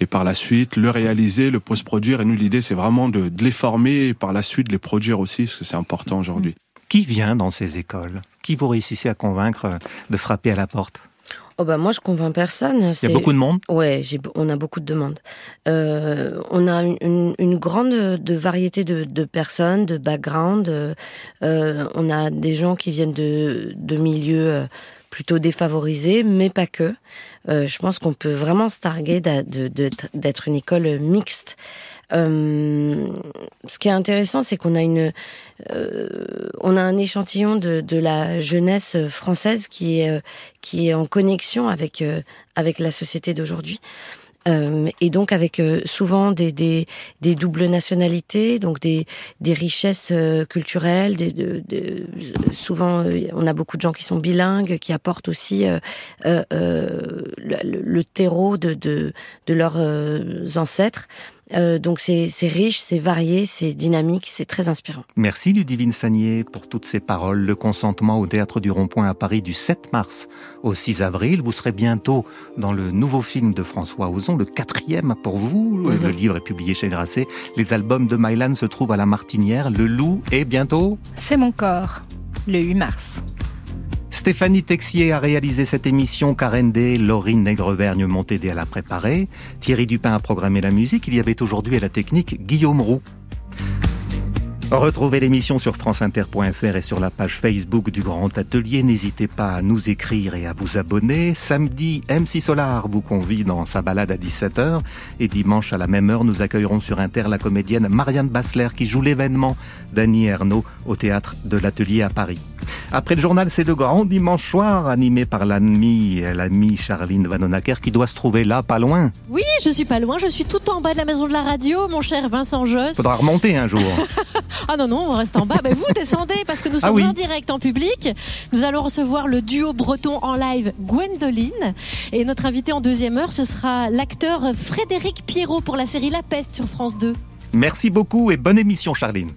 Speaker 17: et par la suite le réaliser, le post-produire. Et nous l'idée c'est vraiment de, de, les former et par la suite de les produire aussi parce que c'est important aujourd'hui.
Speaker 2: Qui vient dans ces écoles? Qui vous réussissez à convaincre de frapper à la porte?
Speaker 3: Oh bah moi je convainc personne.
Speaker 2: Il y a beaucoup de monde.
Speaker 3: Ouais, on a beaucoup de demandes. Euh, on a une, une, grande de variété de, de personnes, de background. Euh, on a des gens qui viennent de, de milieux euh, plutôt défavorisés, mais pas que. Euh, je pense qu'on peut vraiment se targuer d'être une école mixte. Euh, ce qui est intéressant, c'est qu'on a une, euh, on a un échantillon de, la jeunesse française qui est qui est en connexion avec avec la société d'aujourd'hui. Euh, et donc avec euh, souvent des, des, doubles nationalités, donc des, des richesses euh, culturelles. Souvent, on a beaucoup de gens qui sont bilingues, qui apportent aussi le, terreau de, de leurs ancêtres. Euh, donc c'est riche, c'est varié, c'est dynamique, c'est très inspirant.
Speaker 2: Merci Ludivine Sagnier pour toutes ces paroles. Le consentement au Théâtre du Rond-Point à Paris du 7 mars au 6 avril. Vous serez bientôt dans le nouveau film de François Ozon, le quatrième pour vous. Mm -hmm. Le livre est publié chez Grasset. Les albums de Mylan se trouvent à la Martinière. Le Loup est bientôt
Speaker 9: C'est mon corps, le 8 mars.
Speaker 2: Stéphanie Texier a réalisé cette émission, Karen Day, Laurine Nègrevergne Montédé à la préparer, Thierry Dupin a programmé la musique, il y avait aujourd'hui à la technique Guillaume Roux. Retrouvez l'émission sur franceinter.fr et sur la page Facebook du Grand Atelier. N'hésitez pas à nous écrire et à vous abonner. Samedi, MC Solar vous convie dans sa balade à 17h. Et dimanche, à la même heure, nous accueillerons sur Inter la comédienne Marianne Bassler qui joue l'événement d'Annie Ernaux au théâtre de l'Atelier à Paris. Après le journal, c'est le grand dimanche soir, animé par l'amie, l'amie Charline Vanonaker, qui doit se trouver là, pas loin.
Speaker 18: Oui, je suis pas loin, je suis tout en bas de la maison de la radio, mon cher Vincent Joss.
Speaker 2: Faudra remonter un jour. (laughs)
Speaker 18: ah non, non, on reste en bas. Ben, vous descendez parce que nous sommes ah oui. en direct en public. Nous allons recevoir le duo breton en live Gwendoline. Et notre invité en deuxième heure, ce sera l'acteur Frédéric Pierrot pour la série La Peste sur France 2.
Speaker 2: Merci beaucoup et bonne émission, Charline.